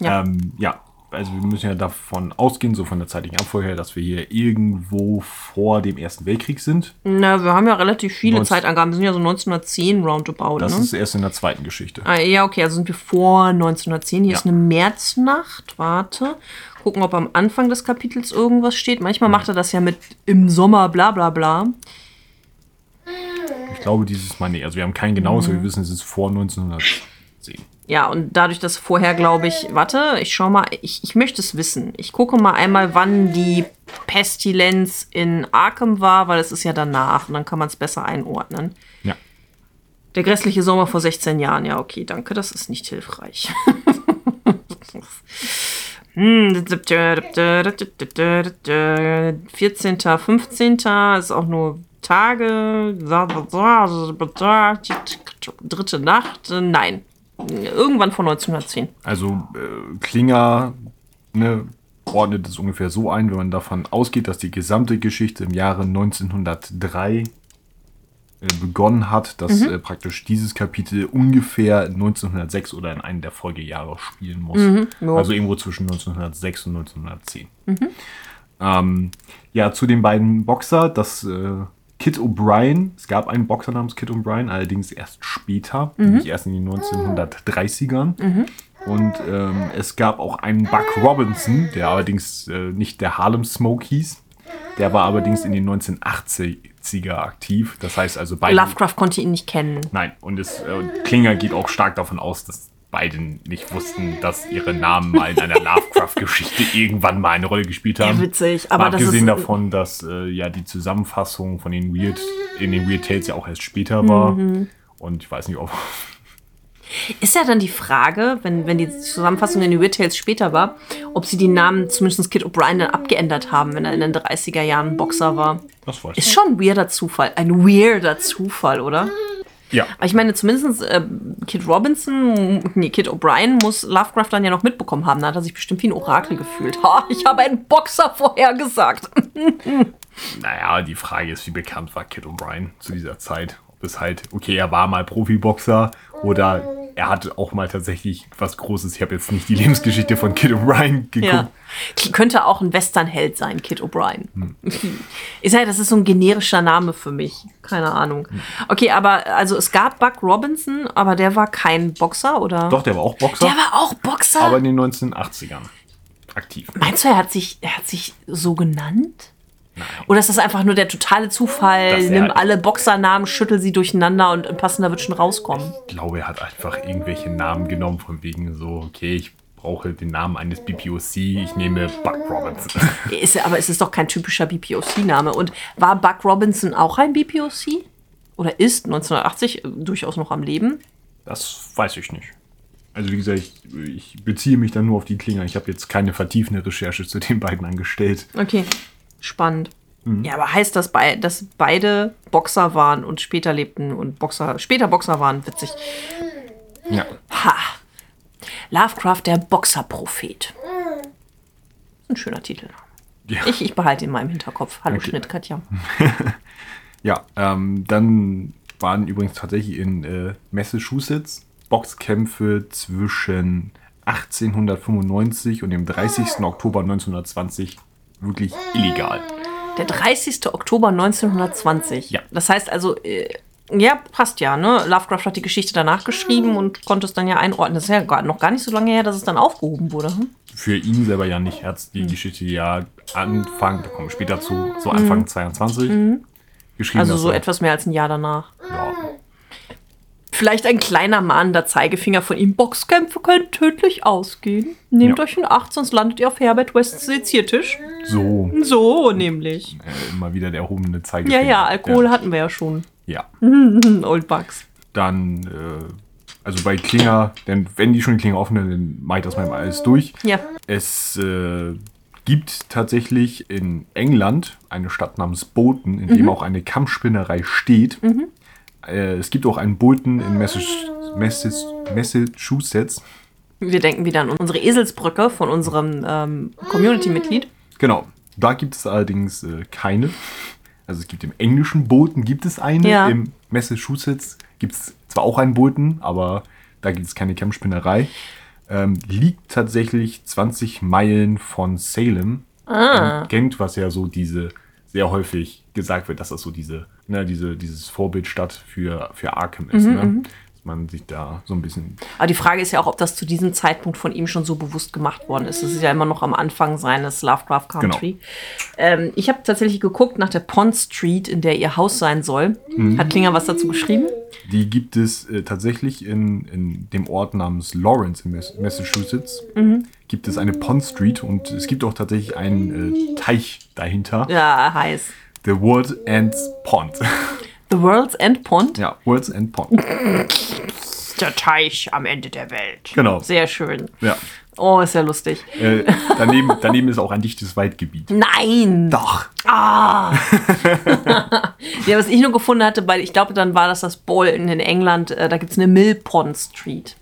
Ja. Ähm, ja, also wir müssen ja davon ausgehen, so von der zeitlichen Abfolge her, dass wir hier irgendwo vor dem Ersten Weltkrieg sind. Na, wir haben ja relativ viele 19 Zeitangaben. Wir sind ja so 1910 roundabout, Das ne? ist erst in der zweiten Geschichte. Ah, ja, okay, also sind wir vor 1910. Hier Ja. ist eine Märznacht. Warte. Gucken, ob am Anfang des Kapitels irgendwas steht. Manchmal macht er das ja mit im Sommer, bla bla bla. Ich glaube, dieses Mal nicht. Also wir haben kein genaues, Mhm. aber wir wissen, es ist vor 1910. Ja, und dadurch, dass vorher, glaube ich, warte, ich schau mal, ich, ich möchte es wissen. Ich gucke mal einmal, wann die Pestilenz in Arkham war, weil es ist ja danach und dann kann man es besser einordnen. Ja. Der grässliche Sommer vor 16 Jahren. Ja, okay, danke, das ist nicht hilfreich. Hm, 14., 15. ist auch nur Tage. Dritte Nacht. Nein. Irgendwann vor 1910. Also äh, Klinger ne, ordnet es ungefähr so ein, wenn man davon ausgeht, dass die gesamte Geschichte im Jahre 1903 äh, begonnen hat, dass Mhm. äh, praktisch dieses Kapitel ungefähr 1906 oder in einem der Folgejahre spielen muss. Mhm. Also irgendwo zwischen 1906 und 1910. Mhm. Ähm, ja, zu den beiden Boxer, das Kit O'Brien, es gab einen Boxer namens Kit O'Brien, allerdings erst später, Mhm. nämlich erst in den 1930ern. Und ähm, es gab auch einen Buck Robinson, der allerdings äh, nicht der Harlem Smoke hieß. Der war allerdings in den 1980er aktiv. Das heißt also beide. Lovecraft konnte ihn nicht kennen. Nein, und es, äh, Klinger geht auch stark davon aus, dass beide nicht wussten, dass ihre Namen mal in einer Lovecraft-Geschichte irgendwann mal eine Rolle gespielt haben. Ja, witzig, aber Mal das abgesehen ist- davon, dass äh, ja die Zusammenfassung von den Weird in den Weird Tales ja auch erst später war. Mhm. Und ich weiß nicht, ob Ist ja dann die Frage, wenn, wenn die Zusammenfassung in den Weird Tales später war, ob sie die Namen zumindest Kid O'Brien dann abgeändert haben, wenn er in den 30er Jahren Boxer war. das weiß Ist schon ein weirder Zufall. Ein weirder Zufall, oder? Ja, Aber ich meine, zumindest äh, Kid Robinson, nee, Kid O'Brien muss Lovecraft dann ja noch mitbekommen haben. Da hat er sich bestimmt wie ein Orakel gefühlt. Ha, ich habe einen Boxer vorhergesagt. naja, die Frage ist, wie bekannt war Kid O'Brien zu dieser Zeit? Ob es halt, okay, er war mal Profiboxer oder er hatte auch mal tatsächlich was Großes. Ich habe jetzt nicht die Lebensgeschichte von Kid O'Brien geguckt. Ja. Könnte auch ein Westernheld sein, Kid O'Brien. Ich sage, das ist so ein generischer Name für mich. Keine Ahnung. Okay, aber also es gab Buck Robinson, aber der war kein Boxer, oder? Doch, der war auch Boxer, Der war auch Boxer. aber in den 1980ern aktiv. Meinst du, er hat sich, er hat sich so genannt? Oder ist das einfach nur der totale Zufall? Nimm alle Boxernamen, schüttel sie durcheinander und ein passender wird schon rauskommen. Ich glaube, er hat einfach irgendwelche Namen genommen, von wegen so, okay, ich brauche den Namen eines BPOC, ich nehme Buck Robinson. Ist, aber es ist doch kein typischer BPOC-Name. Und war Buck Robinson auch ein BPOC? Oder ist 1980 durchaus noch am Leben? Das weiß ich nicht. Also wie gesagt, ich, ich beziehe mich dann nur auf die Klinger. Ich habe jetzt keine vertiefende Recherche zu den beiden angestellt. Okay, spannend. Ja, aber heißt das, bei, dass beide Boxer waren und später lebten und Boxer, später Boxer waren? Witzig. Ja. Ha! Lovecraft, der Boxerprophet. Ein schöner Titel. Ja. Ich, ich behalte ihn mal im Hinterkopf. Hallo Okay. Schnitt, Katja. Ja, ähm, dann waren übrigens tatsächlich in äh, Massachusetts Boxkämpfe zwischen 1895 und dem 30. Oktober 1920 wirklich illegal. Der 30. Oktober 1920. Ja. Das heißt also, äh, ja, passt ja, ne? Lovecraft hat die Geschichte danach geschrieben und konnte es dann ja einordnen. Das ist ja noch gar nicht so lange her, dass es dann aufgehoben wurde. Hm? Für ihn selber ja nicht. Er hat die Geschichte ja Anfang, da kommen wir später zu, so Anfang 22 geschrieben. Also so etwas mehr als ein Jahr danach. Ja, Vielleicht ein kleiner mahnender Zeigefinger von ihm. Boxkämpfe können tödlich ausgehen. Nehmt Ja. euch in Acht, sonst landet ihr auf Herbert Wests Seziertisch. so So nämlich. äh, immer wieder der erhobene Ja, Zeigefinger. ja, Alkohol hatten wir ja schon. Ja. Old Bugs. Dann, äh, also bei Klinger, denn wenn die schon die Klinger offen haben, dann mache ich das mal alles durch. Ja. Es äh, gibt tatsächlich in England eine Stadt namens Bolton, in dem auch eine Kammspinnerei steht. Äh, es gibt auch einen Bolton in Massach- Massach- Massachusetts. Wir denken wieder an unsere Eselsbrücke von unserem ähm, Community-Mitglied. Genau, da gibt es allerdings äh, keine. Also es gibt im englischen Bolton gibt es eine, Ja. im Massachusetts gibt es zwar auch einen Bolton, aber da gibt es keine Kammspinnerei. Ähm, liegt tatsächlich 20 Meilen von Salem. Ah. Kennt, was ja so diese sehr häufig gesagt wird, dass das so diese, ne, diese, dieses Vorbildstadt für, für Arkham ist. Mhm, ne? Dass man sich da so ein bisschen Aber die Frage ist ja auch, ob das zu diesem Zeitpunkt von ihm schon so bewusst gemacht worden ist. Das ist ja immer noch am Anfang seines Lovecraft Country. Ähm, ich habe tatsächlich geguckt nach der Pond Street, in der ihr Haus sein soll. Hat Klinger was dazu geschrieben? Die gibt es äh, tatsächlich in, in dem Ort namens Lawrence in Mass Massachusetts. Mhm. Gibt es eine Pond Street und es gibt auch tatsächlich einen äh, Teich dahinter. Ja, heiß. The World's End's Pond. The World's End Pond. ja, World's End Pond. Der Teich am Ende der Welt. Genau. Sehr schön. Ja. Oh, ist ja lustig. Äh, daneben, daneben ist auch ein dichtes Waldgebiet. Nein! Doch. Ah! ja, was ich nur gefunden hatte, weil ich glaube, dann war das das Bolton in England, äh, da gibt es eine Mill Pond Street.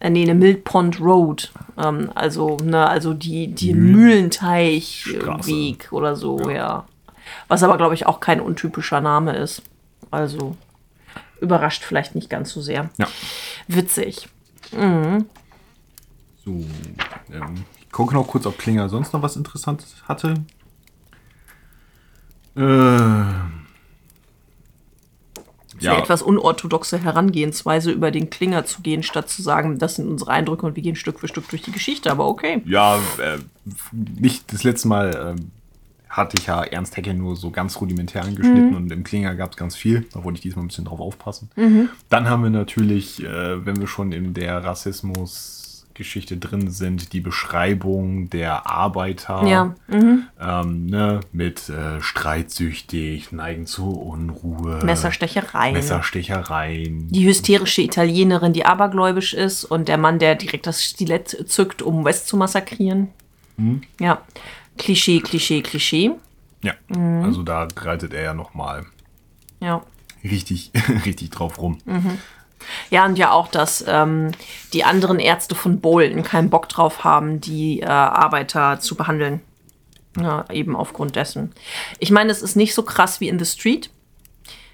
Äh, nee, eine Mill Pond Road. Ähm, also, ne, also die, die Mühlenteich-Weg oder so, ja. Was aber, glaube ich, auch kein untypischer Name ist. Also, überrascht vielleicht nicht ganz so sehr. Ja. Witzig. So. Ähm, ich gucke noch kurz, ob Klinger sonst noch was Interessantes hatte. Äh, Ja. Eine etwas unorthodoxe Herangehensweise, über den Klinger zu gehen, statt zu sagen, das sind unsere Eindrücke und wir gehen Stück für Stück durch die Geschichte. Aber okay. Ja, äh, nicht das letzte Mal ähm, hatte ich ja Ernst Hecke nur so ganz rudimentär angeschnitten und im Klinger gab es ganz viel. Da wollte ich diesmal ein bisschen drauf aufpassen. Dann haben wir natürlich, äh, wenn wir schon in der Rassismus-Geschichte drin sind, die Beschreibung der Arbeiter. Ja. Ähm, ne, mit äh, streitsüchtig, neigen zur Unruhe. Messerstechereien. Messerstechereien. Die hysterische Italienerin, die abergläubisch ist und der Mann, der direkt das Stilett zückt, um West zu massakrieren. Ja. Klischee, Klischee, Klischee. Ja, also da reitet er ja nochmal Ja. richtig, richtig drauf rum. Ja, und ja auch, dass ähm, die anderen Ärzte von Bolton keinen Bock drauf haben, die äh, Arbeiter zu behandeln. Ja, eben aufgrund dessen. Ich meine, es ist nicht so krass wie in The Street.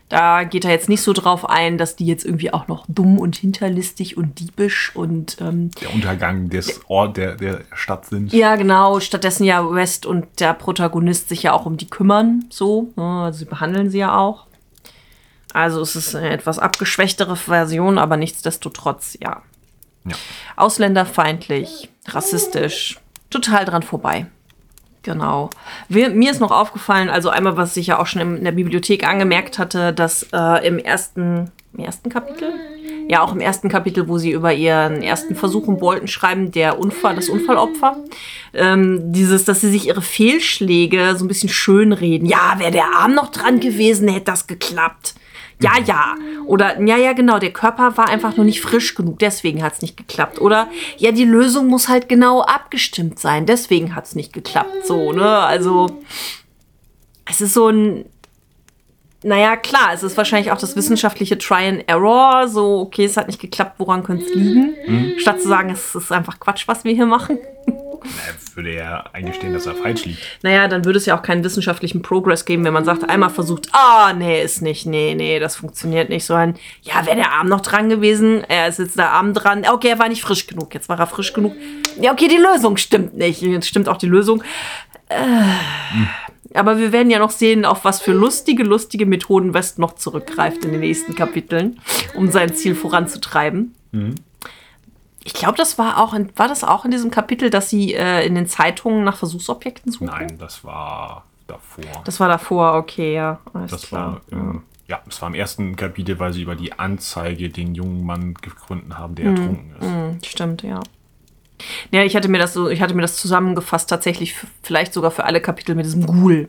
Da geht er jetzt nicht so drauf ein, dass die jetzt irgendwie auch noch dumm und hinterlistig und diebisch und ähm, Der Untergang des Ort der, der Stadt sind. ja genau. Stattdessen ja West und der Protagonist sich ja auch um die kümmern, so. ne, Also sie behandeln sie ja auch. Also es ist eine etwas abgeschwächtere Version, aber nichtsdestotrotz ja Ja. ausländerfeindlich, rassistisch, total dran vorbei. Genau. Wir, mir ist noch aufgefallen, also einmal, was ich ja auch schon in der Bibliothek angemerkt hatte, dass äh, im ersten, im ersten Kapitel, ja auch im ersten Kapitel, wo sie über ihren ersten Versuch im Bolton schreiben, der Unfall, das Unfallopfer, ähm, dieses, dass sie sich ihre Fehlschläge so ein bisschen schönreden. Ja, wäre der Arm noch dran gewesen, hätte das geklappt. Ja, ja. Oder, ja, ja, genau, der Körper war einfach nur nicht frisch genug, deswegen hat es nicht geklappt. Oder, ja, die Lösung muss halt genau abgestimmt sein, deswegen hat es nicht geklappt. So, ne? Also, es ist so ein. Naja, klar, es ist wahrscheinlich auch das wissenschaftliche Try and Error. So, okay, es hat nicht geklappt, woran könnte es liegen? Statt zu sagen, es ist einfach Quatsch, was wir hier machen. Er würde ja eingestehen, dass er falsch liegt. Naja, dann würde es ja auch keinen wissenschaftlichen Progress geben, wenn man sagt, einmal versucht, ah, nee, ist nicht, nee, nee, das funktioniert nicht. So ein, ja, wäre der Arm noch dran gewesen, er ist jetzt der Arm dran, okay, er war nicht frisch genug, jetzt war er frisch genug. Ja, okay, die Lösung stimmt nicht, jetzt stimmt auch die Lösung. Äh, aber wir werden ja noch sehen, auf was für lustige, lustige Methoden West noch zurückgreift in den nächsten Kapiteln, um sein Ziel voranzutreiben. Ich glaube, das war auch in, war das auch in diesem Kapitel, dass sie äh, in den Zeitungen nach Versuchsobjekten suchen. Nein, das war davor. Das war davor, okay, ja. Alles Das klar. war, im, ja, das war im ersten Kapitel, weil sie über die Anzeige den jungen Mann gefunden haben, der ertrunken ist. Hm, Stimmt, ja. Ja, ich hatte mir das so, ich hatte mir das zusammengefasst, tatsächlich vielleicht sogar für alle Kapitel mit diesem Ghoul.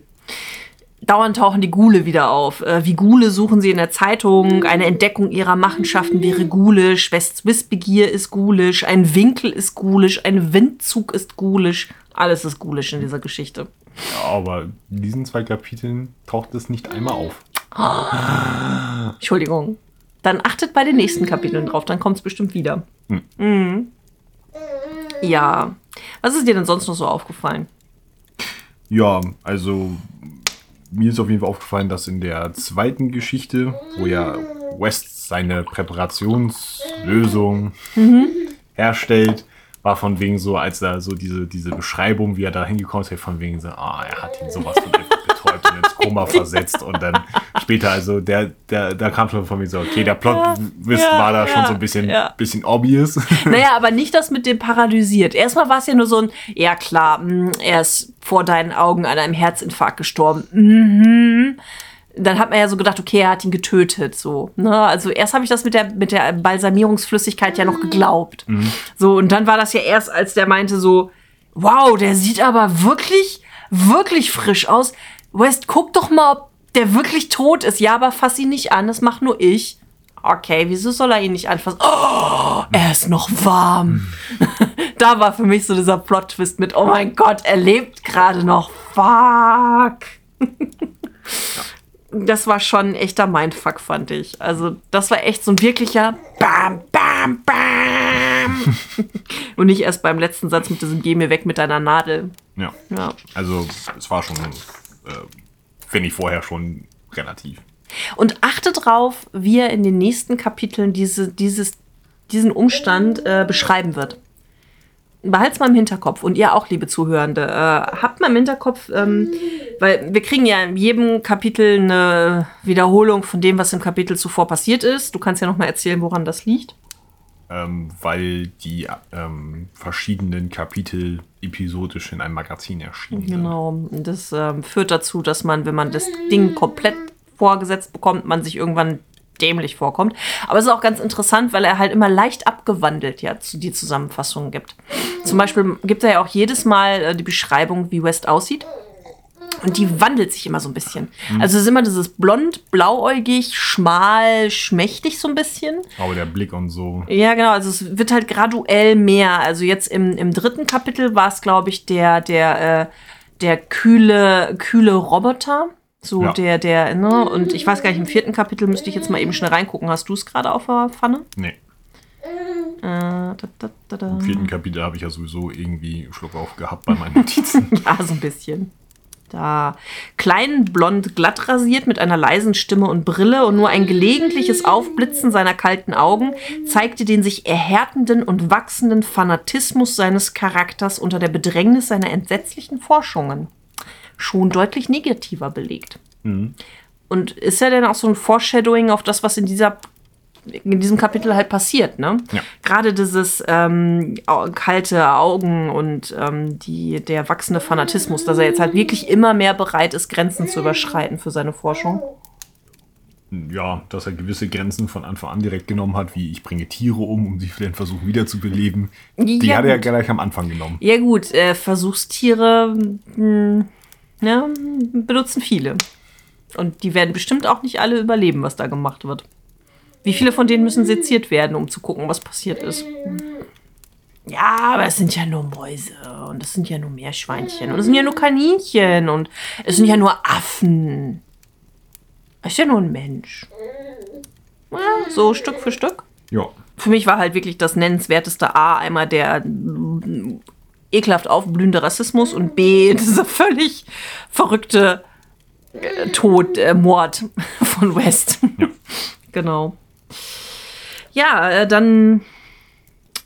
Dauernd tauchen die Ghule wieder auf. Äh, wie Ghule suchen sie in der Zeitung. Eine Entdeckung ihrer Machenschaften wäre ghoulisch. Wests Wissbegier ist ghoulisch. Ein Winkel ist ghoulisch. Ein Windzug ist ghoulisch. Alles ist ghoulisch in dieser Geschichte. Ja, aber in diesen zwei Kapiteln taucht es nicht einmal auf. Entschuldigung. Dann achtet bei den nächsten Kapiteln drauf, dann kommt es bestimmt wieder. Mhm. Ja. Was ist dir denn sonst noch so aufgefallen? Ja, also mir ist auf jeden Fall aufgefallen, dass in der zweiten Geschichte, wo ja West seine Präparationslösung herstellt, war von wegen so, als er so diese, diese Beschreibung, wie er da hingekommen ist, von wegen so, ah, er hat ihn sowas von Koma versetzt und dann später, also der, der, da kam schon von mir so, okay, der plot twist ja, war da schon ja, so ein bisschen, ja. bisschen obvious. Naja, aber nicht das mit dem paralysiert. Erstmal war es ja nur so ein, ja klar, mh, er ist vor deinen Augen an einem Herzinfarkt gestorben. Mhm. Dann hat man ja so gedacht, okay, er hat ihn getötet, so. Ne? Also erst habe ich das mit der, mit der Balsamierungsflüssigkeit ja noch geglaubt. So, und dann war das ja erst, als der meinte so, wow, der sieht aber wirklich, wirklich frisch aus. West, guck doch mal, ob der wirklich tot ist. Ja, aber fass ihn nicht an, das mach nur ich. Okay, wieso soll er ihn nicht anfassen? Oh, er ist noch warm. da war für mich so dieser Plot-Twist mit, oh mein Gott, er lebt gerade noch. Fuck. Das war schon ein echter Mindfuck, fand ich. Also, das war echt so ein wirklicher Bam, Bam, Bam. Und nicht erst beim letzten Satz mit diesem Geh mir weg mit deiner Nadel. ja. Ja. Also es war schon, äh, finde ich vorher schon relativ. Und achte drauf, wie er in den nächsten Kapiteln diese, dieses, diesen Umstand äh, beschreiben wird. Behalt's mal im Hinterkopf und ihr auch, liebe Zuhörende, äh, habt mal im Hinterkopf, ähm, weil wir kriegen ja in jedem Kapitel eine Wiederholung von dem, was im Kapitel zuvor passiert ist. Du kannst ja noch mal erzählen, woran das liegt. Ähm, weil die ähm, verschiedenen Kapitel episodisch in einem Magazin erschienen sind. Genau. Das ähm, führt dazu, dass man, wenn man das Ding komplett vorgesetzt bekommt, man sich irgendwann dämlich vorkommt. Aber es ist auch ganz interessant, weil er halt immer leicht abgewandelt ja zu die Zusammenfassungen gibt. Zum Beispiel gibt er ja auch jedes Mal äh, die Beschreibung, wie West aussieht. Und die wandelt sich immer so ein bisschen. Also es ist immer dieses blond, blauäugig, schmal, schmächtig so ein bisschen. Aber der Blick und so. Ja, genau. Also es wird halt graduell mehr. Also jetzt im, im dritten Kapitel war es, glaube ich, der, der, äh, der kühle, kühle Roboter. So Ja. der, der, ne? Und ich weiß gar nicht, im vierten Kapitel müsste ich jetzt mal eben schnell reingucken. Hast du es gerade auf der Pfanne? Nee, Äh, da, da, da. im vierten Kapitel habe ich ja sowieso irgendwie Schluck auf gehabt bei meinen Notizen. Ja, so ein bisschen. Da klein, blond, glatt rasiert mit einer leisen Stimme und Brille und nur ein gelegentliches Aufblitzen seiner kalten Augen zeigte den sich erhärtenden und wachsenden Fanatismus seines Charakters unter der Bedrängnis seiner entsetzlichen Forschungen. Schon deutlich negativer belegt. Und ist ja dann auch so ein Foreshadowing auf das, was in dieser in diesem Kapitel halt passiert, ne? Ja. Gerade dieses ähm, kalte Augen und ähm, die, der wachsende Fanatismus, dass er jetzt halt wirklich immer mehr bereit ist, Grenzen zu überschreiten für seine Forschung. Ja, dass er gewisse Grenzen von Anfang an direkt genommen hat, wie ich bringe Tiere um, um sie für den Versuch wiederzubeleben. Die Ja, hat er ja gleich am Anfang genommen. Ja gut, äh, Versuchstiere mh, ja, benutzen viele. Und die werden bestimmt auch nicht alle überleben, was da gemacht wird. Wie viele von denen müssen seziert werden, um zu gucken, was passiert ist? Ja, aber es sind ja nur Mäuse und es sind ja nur Meerschweinchen und es sind ja nur Kaninchen und es sind ja nur Affen. Es ist ja nur ein Mensch. Ja, so Stück für Stück Ja. für mich war halt wirklich das nennenswerteste A einmal der ekelhaft aufblühende Rassismus und B dieser völlig verrückte äh, Tod, äh, Mord von West. Ja. genau. Ja, äh, dann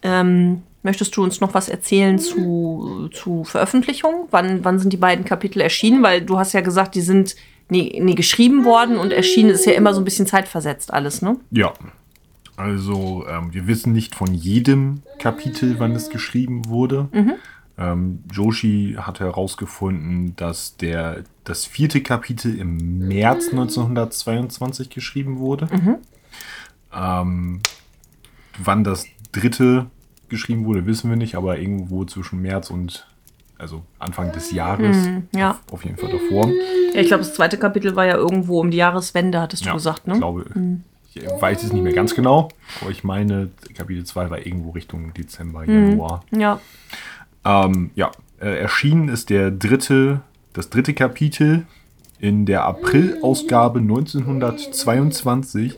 ähm, möchtest du uns noch was erzählen zu, zu Veröffentlichung? Wann, wann sind die beiden Kapitel erschienen? Weil du hast ja gesagt, die sind nee, nee, geschrieben worden und erschienen ist ja immer so ein bisschen zeitversetzt alles, ne? Ja. Also, ähm, wir wissen nicht von jedem Kapitel, wann es geschrieben wurde. Ähm, Joshi hat herausgefunden, dass der, das vierte Kapitel im März 1922 geschrieben wurde. Ähm, wann das dritte geschrieben wurde, wissen wir nicht, aber irgendwo zwischen März und also Anfang des Jahres. ja. Auf, auf jeden Fall davor. Ja, ich glaube, das zweite Kapitel war ja irgendwo um die Jahreswende, hattest du gesagt, ne? Ich glaube, ich weiß es nicht mehr ganz genau, aber ich meine, Kapitel 2 war irgendwo Richtung Dezember, Januar. Ja. Ähm, ja, äh, erschienen ist der dritte, das dritte Kapitel in der April-Ausgabe 1922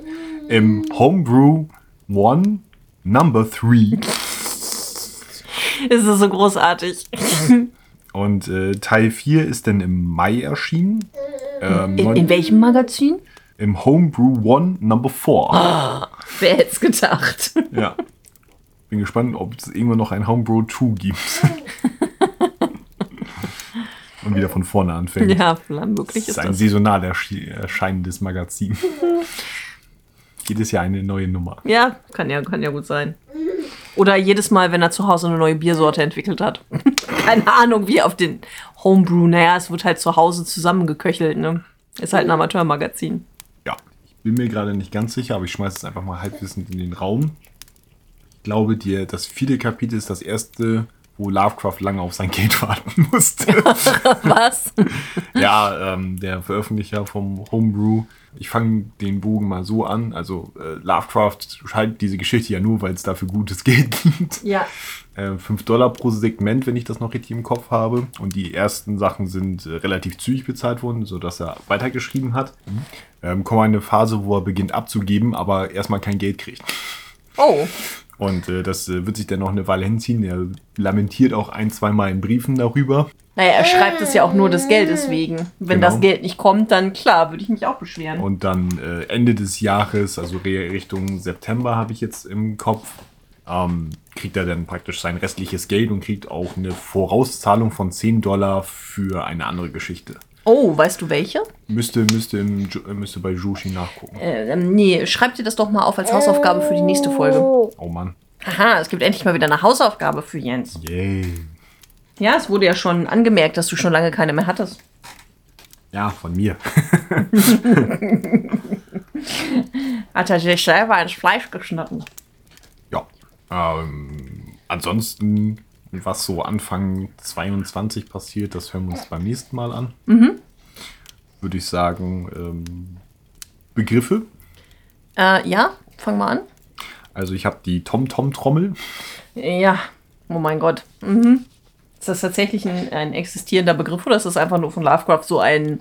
im Homebrew One Number 3. Ist das so großartig. Und äh, Teil 4 ist dann im Mai erschienen. Ähm, In, in welchem Magazin? Im Homebrew One Number 4. Wer hätte es gedacht? Ja. Bin gespannt, ob es irgendwann noch ein Homebrew 2 gibt. Und wieder von vorne anfängt. ja, das ist ist ein das. saisonal erscheinendes Magazin. Jedes Jahr eine neue Nummer. Ja, kann ja, kann ja gut sein. Oder jedes Mal, wenn er zu Hause eine neue Biersorte entwickelt hat. Keine Ahnung, wie auf den Homebrew. Naja, es wird halt zu Hause zusammengeköchelt, ne? Ist halt ein Amateurmagazin. Ja, ich bin mir gerade nicht ganz sicher, aber ich schmeiße es einfach mal halbwissend in den Raum. Ich glaube dir, das vierte Kapitel ist das erste, wo Lovecraft lange auf sein Geld warten musste. Was? ja, ähm, der Veröffentlicher vom Homebrew. Ich fange den Bogen mal so an. Also äh, Lovecraft schreibt diese Geschichte ja nur, weil es dafür gutes Geld gibt. Ja. Äh, 5 Dollar pro Segment, wenn ich das noch richtig im Kopf habe. Und die ersten Sachen sind äh, relativ zügig bezahlt worden, sodass er weitergeschrieben hat. Ähm, kommt eine Phase, wo er beginnt abzugeben, aber erstmal kein Geld kriegt. Oh. Und äh, das äh, wird sich dann noch eine Weile hinziehen. Er lamentiert auch ein, zweimal in Briefen darüber. Naja, er schreibt es ja auch nur des Geldes wegen. Wenn Genau. das Geld nicht kommt, dann klar, würde ich mich auch beschweren. Und dann äh, Ende des Jahres, also Richtung September habe ich jetzt im Kopf, ähm, kriegt er dann praktisch sein restliches Geld und kriegt auch eine Vorauszahlung von 10 Dollar für eine andere Geschichte. Oh, weißt du welche? Müsste, müsste, im, äh, müsste bei Joshi nachgucken. Äh, ähm, nee, schreib dir das doch mal auf als Hausaufgabe für die nächste Folge. Oh Mann. Aha, es gibt endlich mal wieder eine Hausaufgabe für Jens. Yay. Ja, es wurde ja schon angemerkt, dass du schon lange keine mehr hattest. Ja, von mir. Hat er sich selber ins Fleisch geschnitten. ja. Ähm, ansonsten, was so Anfang 22 passiert, das hören wir uns beim nächsten Mal an. Würde ich sagen, ähm, Begriffe. Äh, ja, fang mal an. Also ich habe die Tom-Tom-Trommel. Ja, oh mein Gott. Mhm. Ist das tatsächlich ein, ein existierender Begriff oder ist das einfach nur von Lovecraft so ein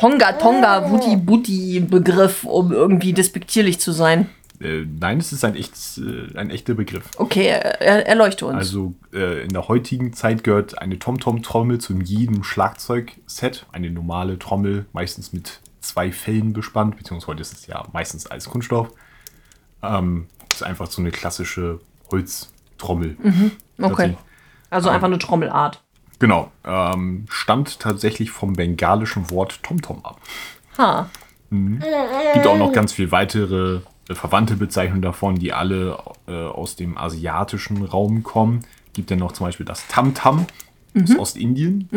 Honga-Tonga-Wutti-Butti-Begriff, um irgendwie despektierlich zu sein? Äh, nein, es ist ein, echtes, äh, ein echter Begriff. Okay, er, erleuchte uns. Also äh, in der heutigen Zeit gehört eine TomTom-Trommel zu jedem Schlagzeugset. Eine normale Trommel, meistens mit zwei Fellen bespannt, beziehungsweise heute ist es ja meistens als Kunststoff. Ähm, ist einfach so eine klassische Holztrommel. Mhm, okay. Also einfach eine Trommelart. Genau. Ähm, stammt tatsächlich vom bengalischen Wort TomTom ab. Ha. Gibt auch noch ganz viel weitere verwandte Bezeichnungen davon, die alle äh, aus dem asiatischen Raum kommen. Gibt dann noch zum Beispiel das Tam-Tam aus Ostindien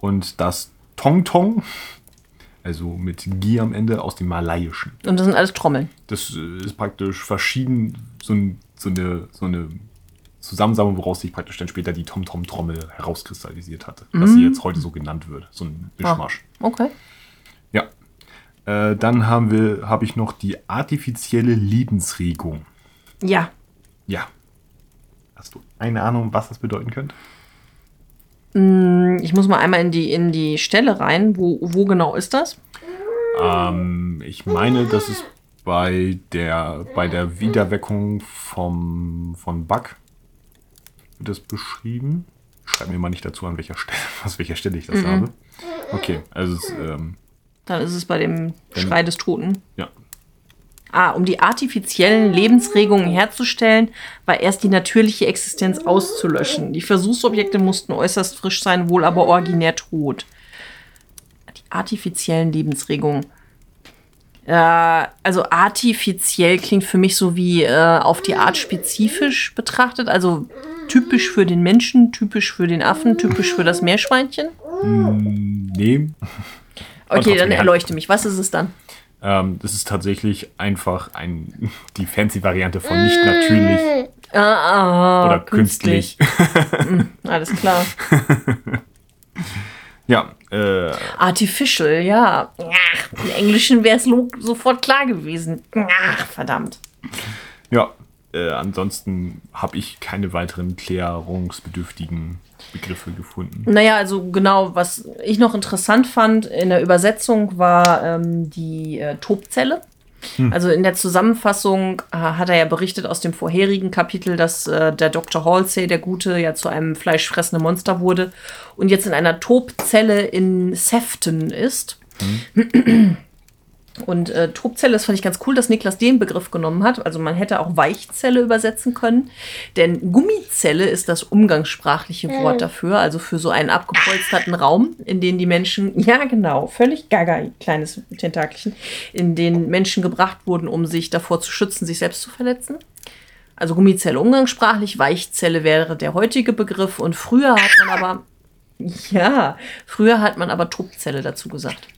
und das Tong-Tong, also mit Gi am Ende, aus dem Malayischen. Und das sind alles Trommeln. Das äh, ist praktisch verschieden, so, ein, so, eine, so eine Zusammensammlung, woraus sich praktisch dann später die Tom-Tom-Trommel herauskristallisiert hatte. Was sie jetzt heute so genannt wird. So ein Mischmasch. Ah, okay. Ja. Äh, dann haben wir, habe ich noch die artifizielle Lebensregung. Ja. Ja. Hast du eine Ahnung, was das bedeuten könnte? Ich muss mal einmal in die, in die Stelle rein. Wo, wo genau ist das? Ähm, ich meine, das ist bei der, bei der Wiederweckung vom, von Buck wird das beschrieben. Schreib mir mal nicht dazu, an welcher Stelle, aus welcher Stelle ich das habe. Okay, also es, ähm, Dann ist es bei dem Schrei des Toten. ja, Ah, um die artifiziellen Lebensregungen herzustellen, war erst die natürliche Existenz auszulöschen. Die Versuchsobjekte mussten äußerst frisch sein, wohl aber originär tot. Die artifiziellen Lebensregungen. Äh, also artifiziell klingt für mich so wie äh, auf die Art spezifisch betrachtet. Also typisch für den Menschen, typisch für den Affen, typisch für das Meerschweinchen. nee. Okay, dann erleuchte mich. Was ist es dann? Ähm, das ist tatsächlich einfach ein, die fancy Variante von nicht natürlich Ah, ah, oder künstlich. Alles klar. ja, äh, Artificial, ja. Im Englischen wäre es sofort klar gewesen. Verdammt. ja. Äh, ansonsten habe ich keine weiteren klärungsbedürftigen Begriffe gefunden. Naja, also genau, was ich noch interessant fand in der Übersetzung war ähm, die äh, Tobzelle. Also in der Zusammenfassung äh, hat er ja berichtet aus dem vorherigen Kapitel, dass äh, der Dr. Halsey, der Gute, ja zu einem fleischfressenden Monster wurde und jetzt in einer Tobzelle in Sefton ist. Und äh, Tobzelle, das fand ich ganz cool, dass Niklas den Begriff genommen hat. Also man hätte auch Weichzelle übersetzen können. Denn Gummizelle ist das umgangssprachliche Wort dafür, also für so einen abgepolsterten Raum, in den die Menschen, ja genau, völlig gaga, kleines Tentakelchen, in den Menschen gebracht wurden, um sich davor zu schützen, sich selbst zu verletzen. Also Gummizelle umgangssprachlich, Weichzelle wäre der heutige Begriff. Und früher hat man aber, ja, früher hat man aber Tobzelle dazu gesagt.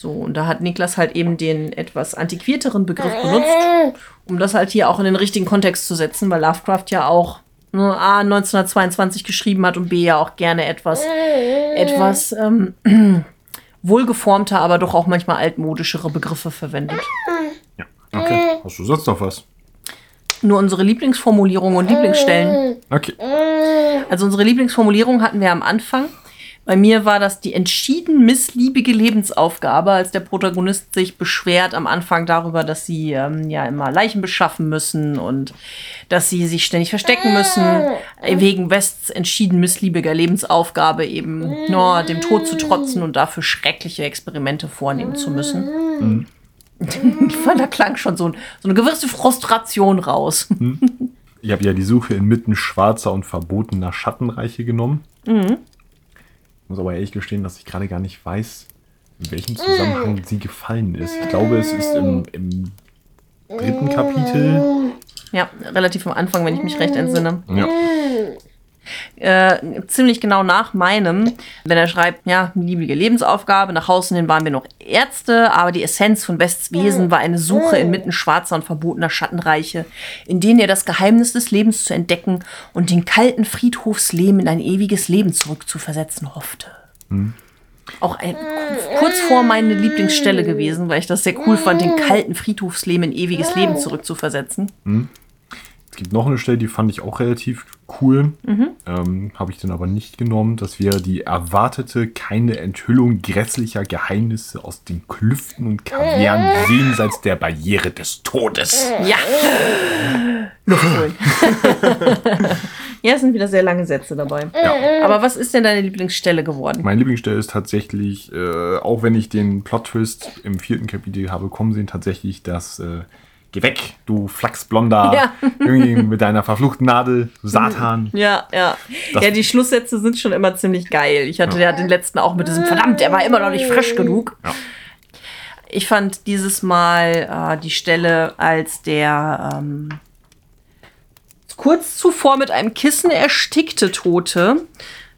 So, und da hat Niklas halt eben den etwas antiquierteren Begriff benutzt, um das halt hier auch in den richtigen Kontext zu setzen, weil Lovecraft ja auch ne, A 1922 geschrieben hat und B ja auch gerne etwas, etwas ähm, wohlgeformter, aber doch auch manchmal altmodischere Begriffe verwendet. Ja. Okay. Hast du sonst noch was? Nur unsere Lieblingsformulierungen und Lieblingsstellen. Okay. Also unsere Lieblingsformulierung hatten wir am Anfang. Bei mir war das die entschieden missliebige Lebensaufgabe, als der Protagonist sich beschwert am Anfang darüber, dass sie ähm, ja immer Leichen beschaffen müssen und dass sie sich ständig verstecken müssen, äh, wegen Wests entschieden missliebiger Lebensaufgabe eben nur dem Tod zu trotzen und dafür schreckliche Experimente vornehmen zu müssen. Ich fand, da klang schon so, ein, so eine gewisse Frustration raus. Ich habe ja die Suche inmitten schwarzer und verbotener Schattenreiche genommen. Ich muss aber ehrlich gestehen, dass ich gerade gar nicht weiß, in welchem Zusammenhang sie gefallen ist. Ich glaube, es ist im, im dritten Kapitel. Ja, relativ am Anfang, wenn ich mich recht entsinne. Ja. Äh, ziemlich genau nach meinem, wenn er schreibt, ja, liebige Lebensaufgabe, nach außen hin waren wir noch Ärzte, aber die Essenz von Wests Wesen war eine Suche inmitten schwarzer und verbotener Schattenreiche, in denen er das Geheimnis des Lebens zu entdecken und den kalten Friedhofsleben in ein ewiges Leben zurückzuversetzen hoffte. Auch ein, kurz vor meine Lieblingsstelle gewesen, weil ich das sehr cool fand, den kalten Friedhofsleben in ewiges Leben zurückzuversetzen. Es gibt noch eine Stelle, die fand ich auch relativ cool. Ähm, Habe ich dann aber nicht genommen. Das wäre die erwartete keine Enthüllung grässlicher Geheimnisse aus den Klüften und Kavernen jenseits der Barriere des Todes. Ja. Luft holen. ja, es sind wieder sehr lange Sätze dabei. Ja. Aber was ist denn deine Lieblingsstelle geworden? Meine Lieblingsstelle ist tatsächlich, äh, auch wenn ich den Plot-Twist im vierten Kapitel habe kommen sehen, tatsächlich das äh, Geh weg, du Flachsblonder, Ja. irgendwie mit deiner verfluchten Nadel, Satan. Ja, ja. Das- ja, die Schlusssätze sind schon immer ziemlich geil. Ich hatte ja, den letzten auch mit diesem Verdammt, der war immer noch nicht frisch genug. Ja. Ich fand dieses Mal äh, die Stelle, als der ähm, kurz zuvor mit einem Kissen erstickte Tote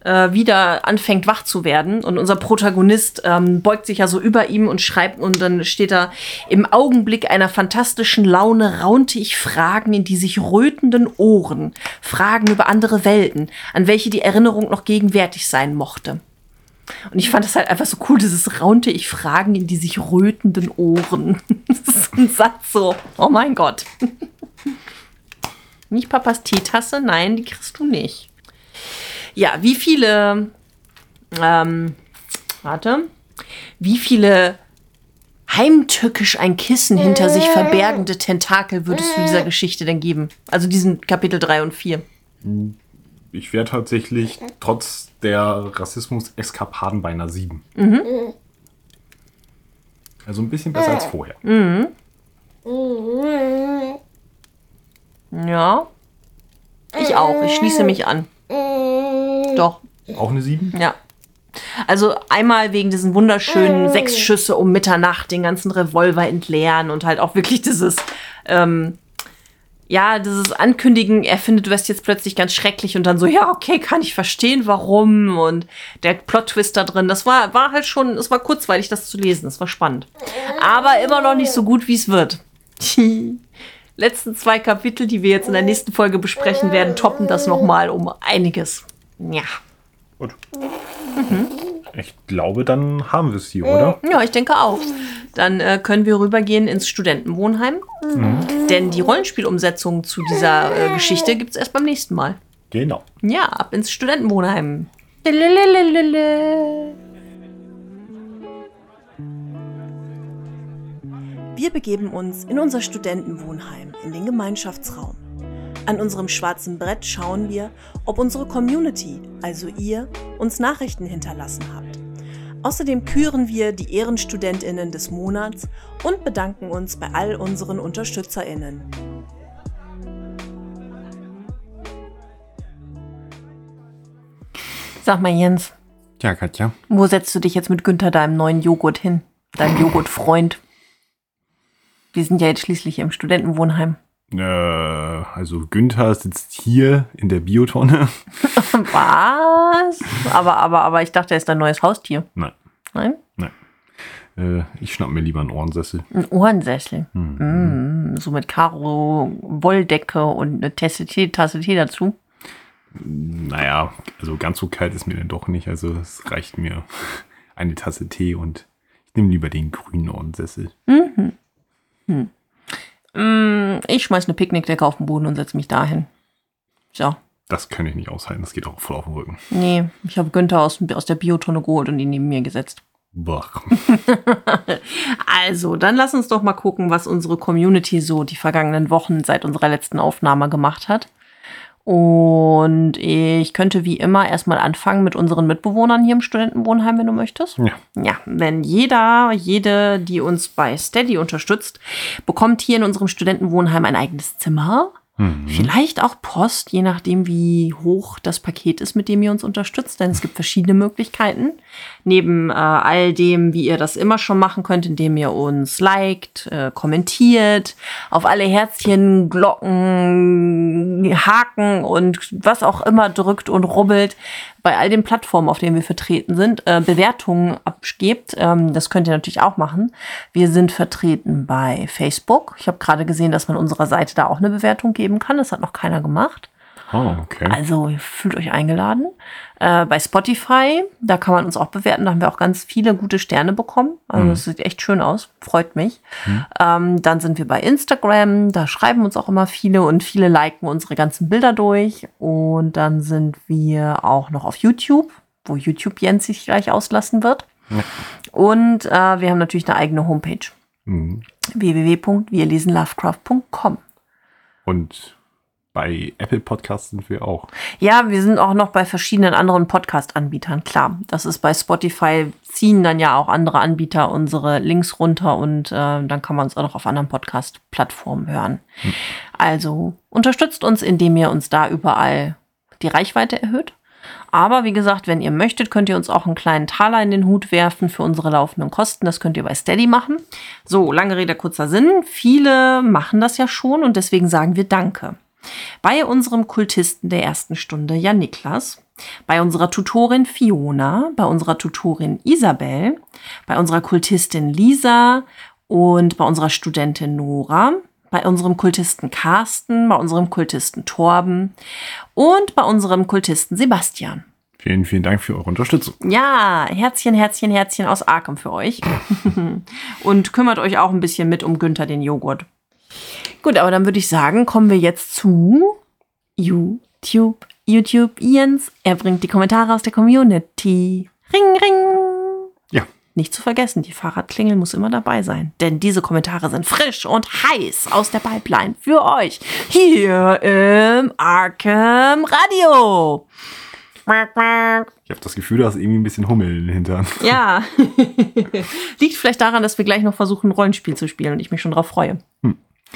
äh, wieder anfängt wach zu werden und unser Protagonist ähm, beugt sich ja so über ihm und schreibt und dann steht da im Augenblick einer fantastischen Laune raunte ich Fragen in die sich rötenden Ohren, Fragen über andere Welten, an welche die Erinnerung noch gegenwärtig sein mochte. Und ich fand das halt einfach so cool, dieses raunte ich Fragen in die sich rötenden Ohren. Das ist ein Satz so, oh mein Gott. Nicht Papas Teetasse, nein, die kriegst du nicht. Ja, wie viele, ähm, warte, wie viele heimtückisch ein Kissen hinter sich verbergende Tentakel würdest du dieser Geschichte denn geben? Also diesen Kapitel 3 und 4. Ich wäre tatsächlich trotz der Rassismus-Eskapaden bei einer 7. Also ein bisschen besser als vorher. Ja. Ich auch. Ich schließe mich an. Doch, Auch eine 7? ja. Also einmal wegen diesen wunderschönen sechs Schüsse um Mitternacht, den ganzen Revolver entleeren und halt auch wirklich dieses, ähm, ja, dieses Ankündigen, er findet, du wirst jetzt plötzlich ganz schrecklich und dann so, ja, okay, kann ich verstehen, warum und der Plot-Twist da drin, das war, war halt schon, es war kurzweilig, das zu lesen, das war spannend. Aber immer noch nicht so gut, wie es wird. Die letzten zwei Kapitel, die wir jetzt in der nächsten Folge besprechen werden, toppen das nochmal um einiges. Ja. Gut. Ich glaube, dann haben wir es hier, oder? Ja, ich denke auch. Dann äh, können wir rübergehen ins Studentenwohnheim. Denn die Rollenspielumsetzung zu dieser äh, Geschichte gibt es erst beim nächsten Mal. Genau. Ja, ab ins Studentenwohnheim. Lelelelelele. Wir begeben uns in unser Studentenwohnheim, in den Gemeinschaftsraum. An unserem schwarzen Brett schauen wir, ob unsere Community, also ihr, uns Nachrichten hinterlassen habt. Außerdem küren wir die Ehrenstudentinnen des Monats und bedanken uns bei all unseren Unterstützerinnen. Sag mal, Jens, Ja, Katja. wo setzt du dich jetzt mit Günther deinem neuen Joghurt hin? Deinem Joghurtfreund? Wir sind ja jetzt schließlich im Studentenwohnheim. Äh, also Günther sitzt hier in der Biotonne. Was? Aber, aber, aber ich dachte, er ist dein neues Haustier. Nein, Nein? nein. Äh, ich schnapp mir lieber einen Ohrensessel. Ein Ohrensessel. Mm, so mit Karo, Wolldecke und eine Tasse Tee, Tasse Tee dazu. Naja, also ganz so kalt ist mir dann doch nicht. Also es reicht mir eine Tasse Tee und ich nehme lieber den grünen Ohrensessel. Mm, ich schmeiß eine Picknickdecke auf den Boden und setze mich dahin. So. Das kann ich nicht aushalten. Das geht auch voll auf den Rücken. Nee, ich habe Günther aus, aus der Biotonne geholt und ihn neben mir gesetzt. Bach. Also, dann lass uns doch mal gucken, was unsere Community so die vergangenen Wochen seit unserer letzten Aufnahme gemacht hat. Und ich könnte wie immer erstmal anfangen mit unseren Mitbewohnern hier im Studentenwohnheim, wenn du möchtest. Ja. Ja, wenn jeder, jede, die uns bei Steady unterstützt, bekommt hier in unserem Studentenwohnheim ein eigenes Zimmer. Vielleicht auch Post, je nachdem, wie hoch das Paket ist, mit dem ihr uns unterstützt. Denn es gibt verschiedene Möglichkeiten. Neben äh, all dem, wie ihr das immer schon machen könnt, indem ihr uns liked, äh, kommentiert, auf alle Herzchen, Glocken, Haken und was auch immer drückt und rubbelt, bei all den Plattformen, auf denen wir vertreten sind, äh, Bewertungen abgebt. Ähm, das könnt ihr natürlich auch machen. Wir sind vertreten bei Facebook. Ich habe gerade gesehen, dass man unserer Seite da auch eine Bewertung geben kann. Das hat noch keiner gemacht. Oh, okay. Also fühlt euch eingeladen. Äh, bei Spotify, da kann man uns auch bewerten. Da haben wir auch ganz viele gute Sterne bekommen. Also es sieht echt schön aus. Freut mich. Ähm, dann sind wir bei Instagram. Da schreiben uns auch immer viele und viele liken unsere ganzen Bilder durch. Und dann sind wir auch noch auf YouTube, wo YouTube Jens sich gleich auslassen wird. Und äh, wir haben natürlich eine eigene Homepage. Mhm. www.wirlesenlovecraft.com. Und bei Apple Podcasts sind wir auch. Ja, wir sind auch noch bei verschiedenen anderen Podcast-Anbietern, klar. Das ist bei Spotify, ziehen dann ja auch andere Anbieter unsere Links runter und äh, dann kann man uns auch noch auf anderen Podcast-Plattformen hören. Also unterstützt uns, indem ihr uns da überall die Reichweite erhöht. Aber wie gesagt, wenn ihr möchtet, könnt ihr uns auch einen kleinen Taler in den Hut werfen für unsere laufenden Kosten. Das könnt ihr bei Steady machen. So, lange Rede, kurzer Sinn. Viele machen das ja schon und deswegen sagen wir Danke. Bei unserem Kultisten der ersten Stunde, Jan Niklas, bei unserer Tutorin Fiona, bei unserer Tutorin Isabel, bei unserer Kultistin Lisa und bei unserer Studentin Nora, bei unserem Kultisten Carsten, bei unserem Kultisten Torben und bei unserem Kultisten Sebastian. Vielen, vielen Dank für eure Unterstützung. Ja, Herzchen, Herzchen, Herzchen aus Arkham für euch. Und kümmert euch auch ein bisschen mit um Günther den Joghurt. Gut, aber dann würde ich sagen, kommen wir jetzt zu YouTube. YouTube Jens. Er bringt die Kommentare aus der Community. Ring, ring. Ja. Nicht zu vergessen, die Fahrradklingel muss immer dabei sein. Denn diese Kommentare sind frisch und heiß aus der Pipeline für euch. Hier im Arkham Radio. Ich habe das Gefühl, da ist irgendwie ein bisschen Hummel in den Hintern. Ja. Liegt vielleicht daran, dass wir gleich noch versuchen, ein Rollenspiel zu spielen und ich mich schon drauf freue.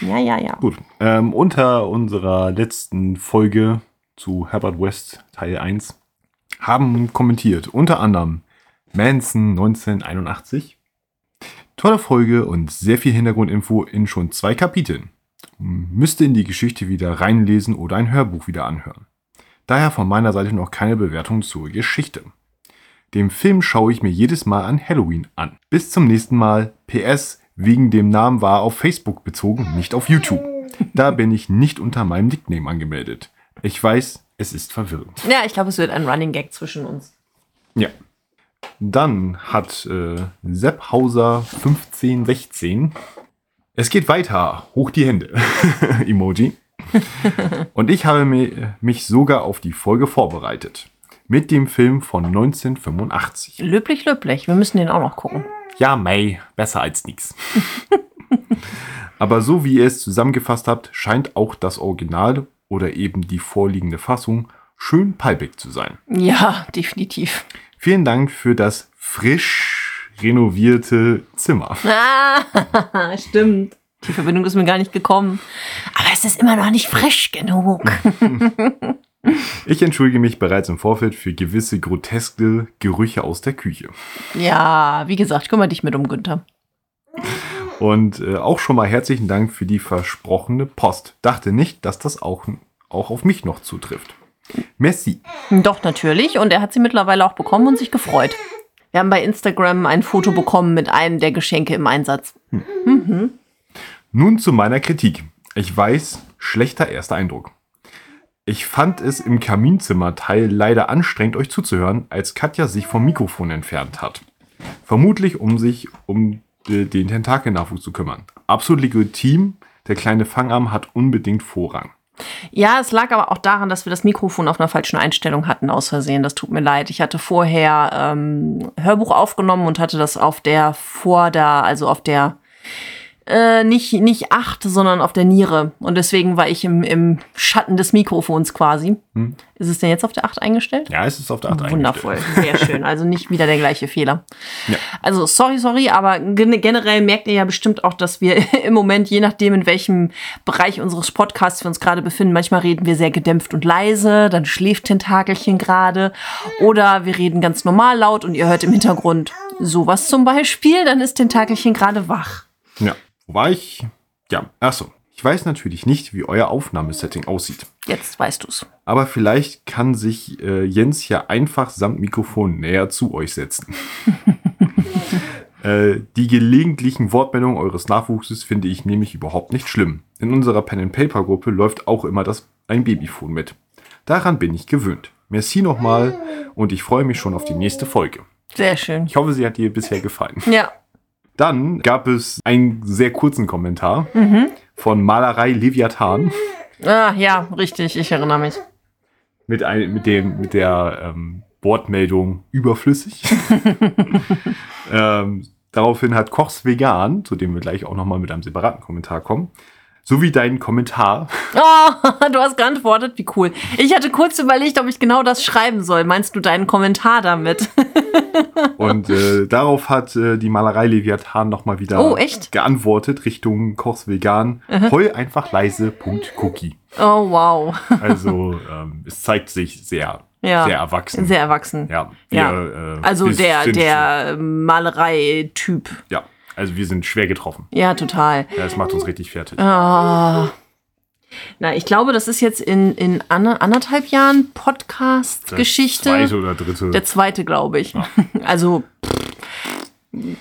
Ja, ja, ja. Gut. Ähm, unter unserer letzten Folge zu Herbert West Teil 1 haben kommentiert unter anderem Manson 1981. Tolle Folge und sehr viel Hintergrundinfo in schon zwei Kapiteln. Müsste in die Geschichte wieder reinlesen oder ein Hörbuch wieder anhören. Daher von meiner Seite noch keine Bewertung zur Geschichte. Den Film schaue ich mir jedes Mal an Halloween an. Bis zum nächsten Mal. PS, wegen dem Namen war auf Facebook bezogen, nicht auf YouTube. Da bin ich nicht unter meinem Nickname angemeldet. Ich weiß, es ist verwirrend. Ja, ich glaube, es wird ein Running Gag zwischen uns. Ja. Dann hat äh, Sepp Hauser 1516. Es geht weiter. Hoch die Hände. Emoji. Und ich habe mi- mich sogar auf die Folge vorbereitet. Mit dem Film von 1985. Löblich, löblich. Wir müssen den auch noch gucken. Ja, May, besser als nix. Aber so wie ihr es zusammengefasst habt, scheint auch das Original oder eben die vorliegende Fassung schön palpig zu sein. Ja, definitiv. Vielen Dank für das frisch renovierte Zimmer. Ah, stimmt. Die Verbindung ist mir gar nicht gekommen. Aber es ist immer noch nicht frisch genug. Ich entschuldige mich bereits im Vorfeld für gewisse groteske Gerüche aus der Küche. Ja, wie gesagt, kümmere dich mit um Günther. Und äh, auch schon mal herzlichen Dank für die versprochene Post. Dachte nicht, dass das auch, auch auf mich noch zutrifft. Merci. Doch, natürlich. Und er hat sie mittlerweile auch bekommen und sich gefreut. Wir haben bei Instagram ein Foto bekommen mit einem der Geschenke im Einsatz. Nun zu meiner Kritik. Ich weiß, schlechter erster Eindruck. Ich fand es im Kaminzimmerteil leider anstrengend, euch zuzuhören, als Katja sich vom Mikrofon entfernt hat. Vermutlich, um sich um äh, den Tentakelnachwuchs zu kümmern. Absolut legitim, der kleine Fangarm hat unbedingt Vorrang. Ja, es lag aber auch daran, dass wir das Mikrofon auf einer falschen Einstellung hatten, aus Versehen. Das tut mir leid. Ich hatte vorher ähm, Hörbuch aufgenommen und hatte das auf der Vorder, also auf der äh, nicht, nicht acht, sondern auf der Niere. Und deswegen war ich im, im Schatten des Mikrofons quasi. Ist es denn jetzt auf der acht eingestellt? Ja, es ist auf der 8 Wundervoll, sehr schön. Also nicht wieder der gleiche Fehler. Ja. Also sorry, sorry, aber gen generell merkt ihr ja bestimmt auch, dass wir im Moment, je nachdem, in welchem Bereich unseres Podcasts wir uns gerade befinden, manchmal reden wir sehr gedämpft und leise, dann schläft Tentakelchen gerade oder wir reden ganz normal laut und ihr hört im Hintergrund sowas zum Beispiel, dann ist Tentakelchen gerade wach. Ja. Wobei ich. Ja, achso. Ich weiß natürlich nicht, wie euer Aufnahmesetting aussieht. Jetzt weißt du's. Aber vielleicht kann sich äh, Jens ja einfach samt Mikrofon näher zu euch setzen. äh, die gelegentlichen Wortmeldungen eures Nachwuchses finde ich nämlich überhaupt nicht schlimm. In unserer Pen and Paper Gruppe läuft auch immer das ein Babyphone mit. Daran bin ich gewöhnt. Merci nochmal und ich freue mich schon auf die nächste Folge. Sehr schön. Ich hoffe, sie hat dir bisher gefallen. Ja. Dann gab es einen sehr kurzen Kommentar von Malerei Leviathan Ah, ja, richtig, ich erinnere mich. mit, ein, mit, dem, mit der ähm, Wortmeldung überflüssig. ähm, daraufhin hat Kochs Vegan, zu dem wir gleich auch nochmal mit einem separaten Kommentar kommen, sowie deinen Kommentar Oh, du hast geantwortet, wie cool. Ich hatte kurz überlegt, ob ich genau das schreiben soll. Meinst du deinen Kommentar damit? Und äh, darauf hat äh, die Malerei Leviathan nochmal wieder Oh, geantwortet Richtung Kochs Vegan. Heul einfach leise. Cookie. Oh, wow. Also ähm, es zeigt sich sehr, Ja. sehr erwachsen. Sehr erwachsen. ja, Ja. wir, äh, Also der, der Malerei-Typ. Ja, also wir sind schwer getroffen. Ja, total. Ja, das macht uns richtig fertig. Ah. Na, ich glaube, das ist jetzt in, in ander, anderthalb Jahren Podcast-Geschichte. Zweite oder dritte. Der zweite, glaube ich. Also, pff,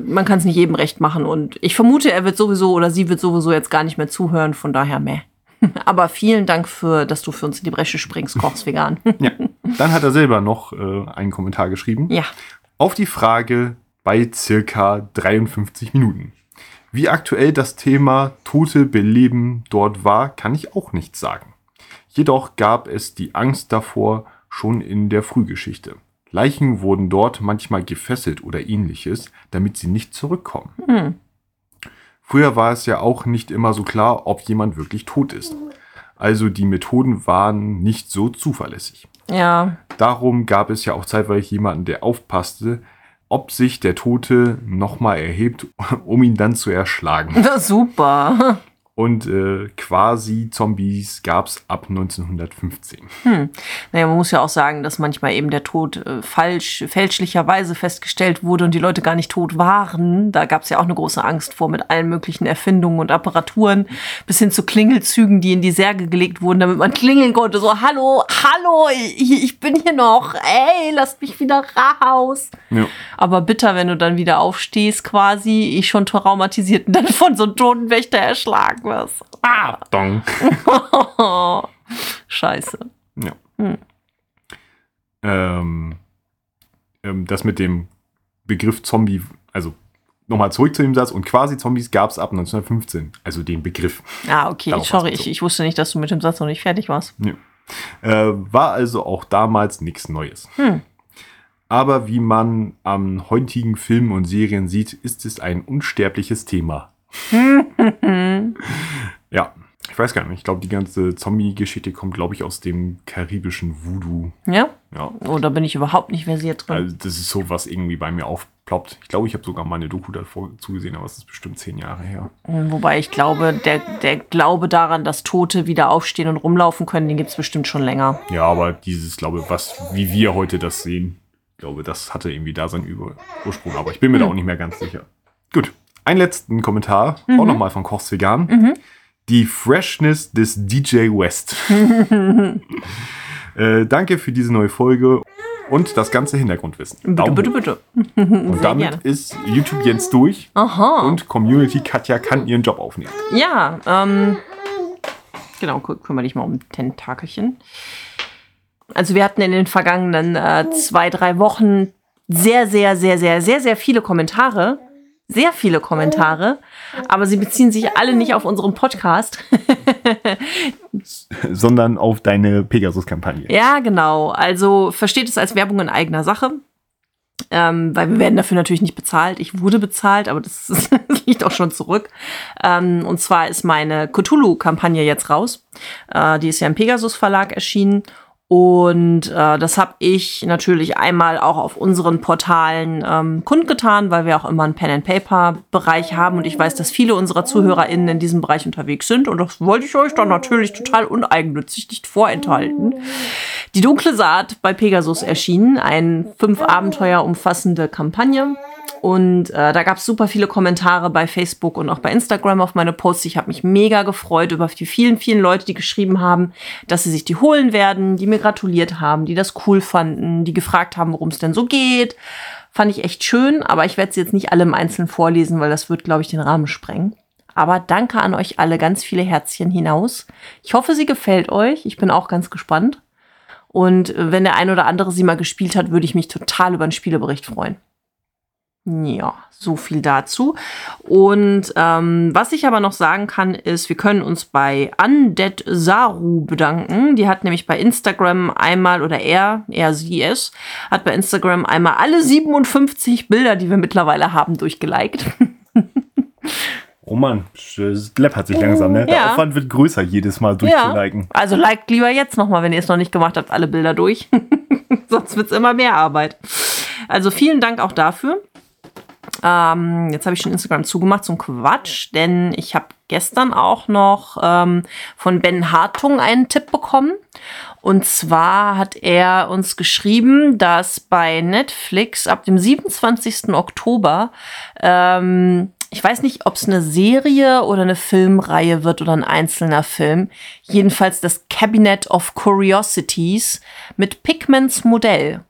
man kann es nicht jedem recht machen. Und ich vermute, er wird sowieso oder sie wird sowieso jetzt gar nicht mehr zuhören. Von daher, meh. Aber vielen Dank für, dass du für uns in die Bresche springst, kochst vegan. ja. Dann hat er selber noch äh, einen Kommentar geschrieben. ja. Auf die Frage bei circa 53 Minuten. Wie aktuell das Thema Tote beleben dort war, kann ich auch nicht sagen. Jedoch gab es die Angst davor schon in der Frühgeschichte. Leichen wurden dort manchmal gefesselt oder ähnliches, damit sie nicht zurückkommen. Hm. Früher war es ja auch nicht immer so klar, ob jemand wirklich tot ist. Also die Methoden waren nicht so zuverlässig. Ja. Darum gab es ja auch zeitweilig jemanden, der aufpasste, ob sich der Tote nochmal erhebt, um ihn dann zu erschlagen. Super. Und äh, quasi Zombies gab es ab 1915. Naja, man muss ja auch sagen, dass manchmal eben der Tod äh, falsch, fälschlicherweise festgestellt wurde und die Leute gar nicht tot waren. Da gab es ja auch eine große Angst vor mit allen möglichen Erfindungen und Apparaturen, bis hin zu Klingelzügen, die in die Särge gelegt wurden, damit man klingeln konnte. So, hallo, hallo, ich, ich bin hier noch. Ey, lasst mich wieder raus. Ja. Aber bitter, wenn du dann wieder aufstehst, quasi, ich schon traumatisiert und dann von so einem toten Wächter erschlagen wirst. Ah, dong. Scheiße. Ja. Hm. Ähm, das mit dem Begriff Zombie, also nochmal zurück zu dem Satz, und quasi Zombies gab es ab 1915. Also den Begriff. Ah, okay, Darauf sorry, ich, ich wusste nicht, dass du mit dem Satz noch nicht fertig warst. Ja. Äh, war also auch damals nichts Neues. Hm. Aber wie man am heutigen Filmen und Serien sieht, ist es ein unsterbliches Thema. ja, ich weiß gar nicht. Ich glaube, die ganze Zombie-Geschichte kommt, glaube ich, aus dem karibischen Voodoo. Ja? Ja. Oh, da bin ich überhaupt nicht versiert drin. Also das ist so, was irgendwie bei mir aufploppt. Ich glaube, ich habe sogar mal eine Doku davor zugesehen, aber es ist bestimmt zehn Jahre her. Wobei ich glaube, der, der Glaube daran, dass Tote wieder aufstehen und rumlaufen können, den gibt es bestimmt schon länger. Ja, aber dieses, glaube was, wie wir heute das sehen, ich glaube, das hatte irgendwie da seinen Ur Ursprung. Aber ich bin mir da auch nicht mehr ganz sicher. Gut, einen letzten Kommentar, auch nochmal von Kochs Vegan. Die Freshness des DJ West. äh, danke für diese neue Folge und das ganze Hintergrundwissen. Bitte, bitte, bitte. Und damit gerne. ist YouTube Jens durch Aha. und Community Katja kann ihren Job aufnehmen. Ja, ähm, genau, kü- kümmere dich mal um Tentakelchen. Also wir hatten in den vergangenen äh, zwei, drei Wochen sehr, sehr, sehr, sehr, sehr, sehr viele Kommentare. Sehr viele Kommentare. Aber sie beziehen sich alle nicht auf unseren Podcast. Sondern auf deine Pegasus-Kampagne. Ja, genau. Also versteht es als Werbung in eigener Sache. Ähm, weil wir werden dafür natürlich nicht bezahlt. Ich wurde bezahlt, aber das, ist, das liegt auch schon zurück. Ähm, und zwar ist meine Cthulhu-Kampagne jetzt raus. Äh, die ist ja im Pegasus Verlag erschienen. Und äh, das habe ich natürlich einmal auch auf unseren Portalen ähm, kundgetan, weil wir auch immer einen Pen-and-Paper-Bereich haben. Und ich weiß, dass viele unserer ZuhörerInnen in diesem Bereich unterwegs sind. Und das wollte ich euch dann natürlich total uneigennützig nicht vorenthalten. Die dunkle Saat bei Pegasus erschienen, ein fünf Abenteuer umfassende Kampagne. Und äh, da gab es super viele Kommentare bei Facebook und auch bei Instagram auf meine Posts. Ich habe mich mega gefreut über die vielen, vielen Leute, die geschrieben haben, dass sie sich die holen werden, die mir gratuliert haben, die das cool fanden, die gefragt haben, worum es denn so geht. Fand ich echt schön, aber ich werde sie jetzt nicht alle im Einzelnen vorlesen, weil das wird, glaube ich, den Rahmen sprengen. Aber danke an euch alle, ganz viele Herzchen hinaus. Ich hoffe, sie gefällt euch. Ich bin auch ganz gespannt. Und wenn der ein oder andere sie mal gespielt hat, würde ich mich total über einen Spielebericht freuen. Ja, so viel dazu. Und ähm, was ich aber noch sagen kann, ist, wir können uns bei Undead Saru bedanken. Die hat nämlich bei Instagram einmal, oder er, er, sie, es, hat bei Instagram einmal alle 57 Bilder, die wir mittlerweile haben, durchgeliked. Oh Mann, das läppert sich langsam, ne? Der Ja. Aufwand wird größer jedes Mal durchzuliken. Also liked lieber jetzt nochmal, wenn ihr es noch nicht gemacht habt, alle Bilder durch. Sonst wird es immer mehr Arbeit. Also vielen Dank auch dafür. Ähm, jetzt habe ich schon Instagram zugemacht zum Quatsch, denn ich habe gestern auch noch ähm, von Ben Hartung einen Tipp bekommen. Und zwar hat er uns geschrieben, dass bei Netflix ab dem 27. Oktober, ähm, ich weiß nicht, ob es eine Serie oder eine Filmreihe wird oder ein einzelner Film, jedenfalls das Cabinet of Curiosities mit Pigments Modell.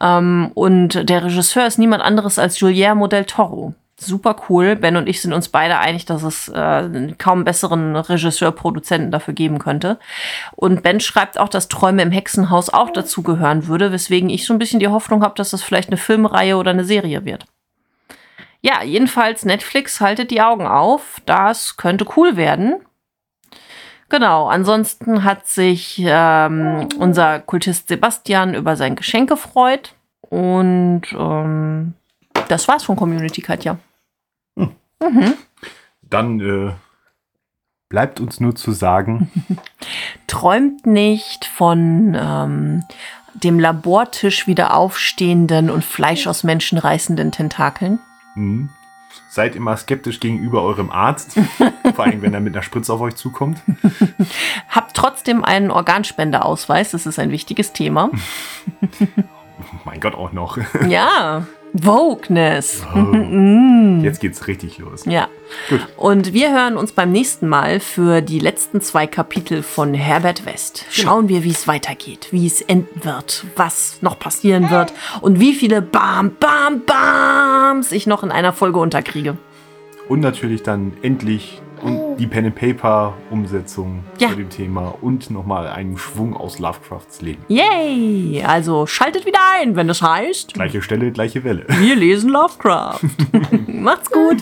Ähm, und der Regisseur ist niemand anderes als Guillermo del Toro. Super cool. Ben und ich sind uns beide einig, dass es äh, kaum besseren Regisseur, Produzenten dafür geben könnte. Und Ben schreibt auch, dass Träume im Hexenhaus auch dazu gehören würde, weswegen ich so ein bisschen die Hoffnung habe, dass das vielleicht eine Filmreihe oder eine Serie wird. Ja, jedenfalls Netflix haltet die Augen auf. Das könnte cool werden. Genau, ansonsten hat sich ähm, unser Kultist Sebastian über sein Geschenk gefreut. Und ähm, das war's von Community Katja. Dann äh, bleibt uns nur zu sagen, Träumt nicht von ähm, dem Labortisch wieder aufstehenden und Fleisch aus Menschen reißenden Tentakeln. mh, seid immer skeptisch gegenüber eurem Arzt, vor allem wenn er mit einer Spritze auf euch zukommt. Habt trotzdem einen Organspendeausweis, das ist ein wichtiges Thema. mein Gott, auch noch. Ja, Wokeness. Jetzt geht's richtig los. Ja. Gut. Und wir hören uns beim nächsten Mal für die letzten zwei Kapitel von Herbert West. Schauen wir, wie es weitergeht, wie es enden wird, was noch passieren wird und wie viele Bam, Bam, Bams ich noch in einer Folge unterkriege. Und natürlich dann endlich die Pen and Paper Umsetzung Ja. zu dem Thema und nochmal einen Schwung aus Lovecrafts Leben. Yay! Also schaltet wieder ein, wenn es heißt, Gleiche Stelle, gleiche Welle. wir lesen Lovecraft. Macht's gut.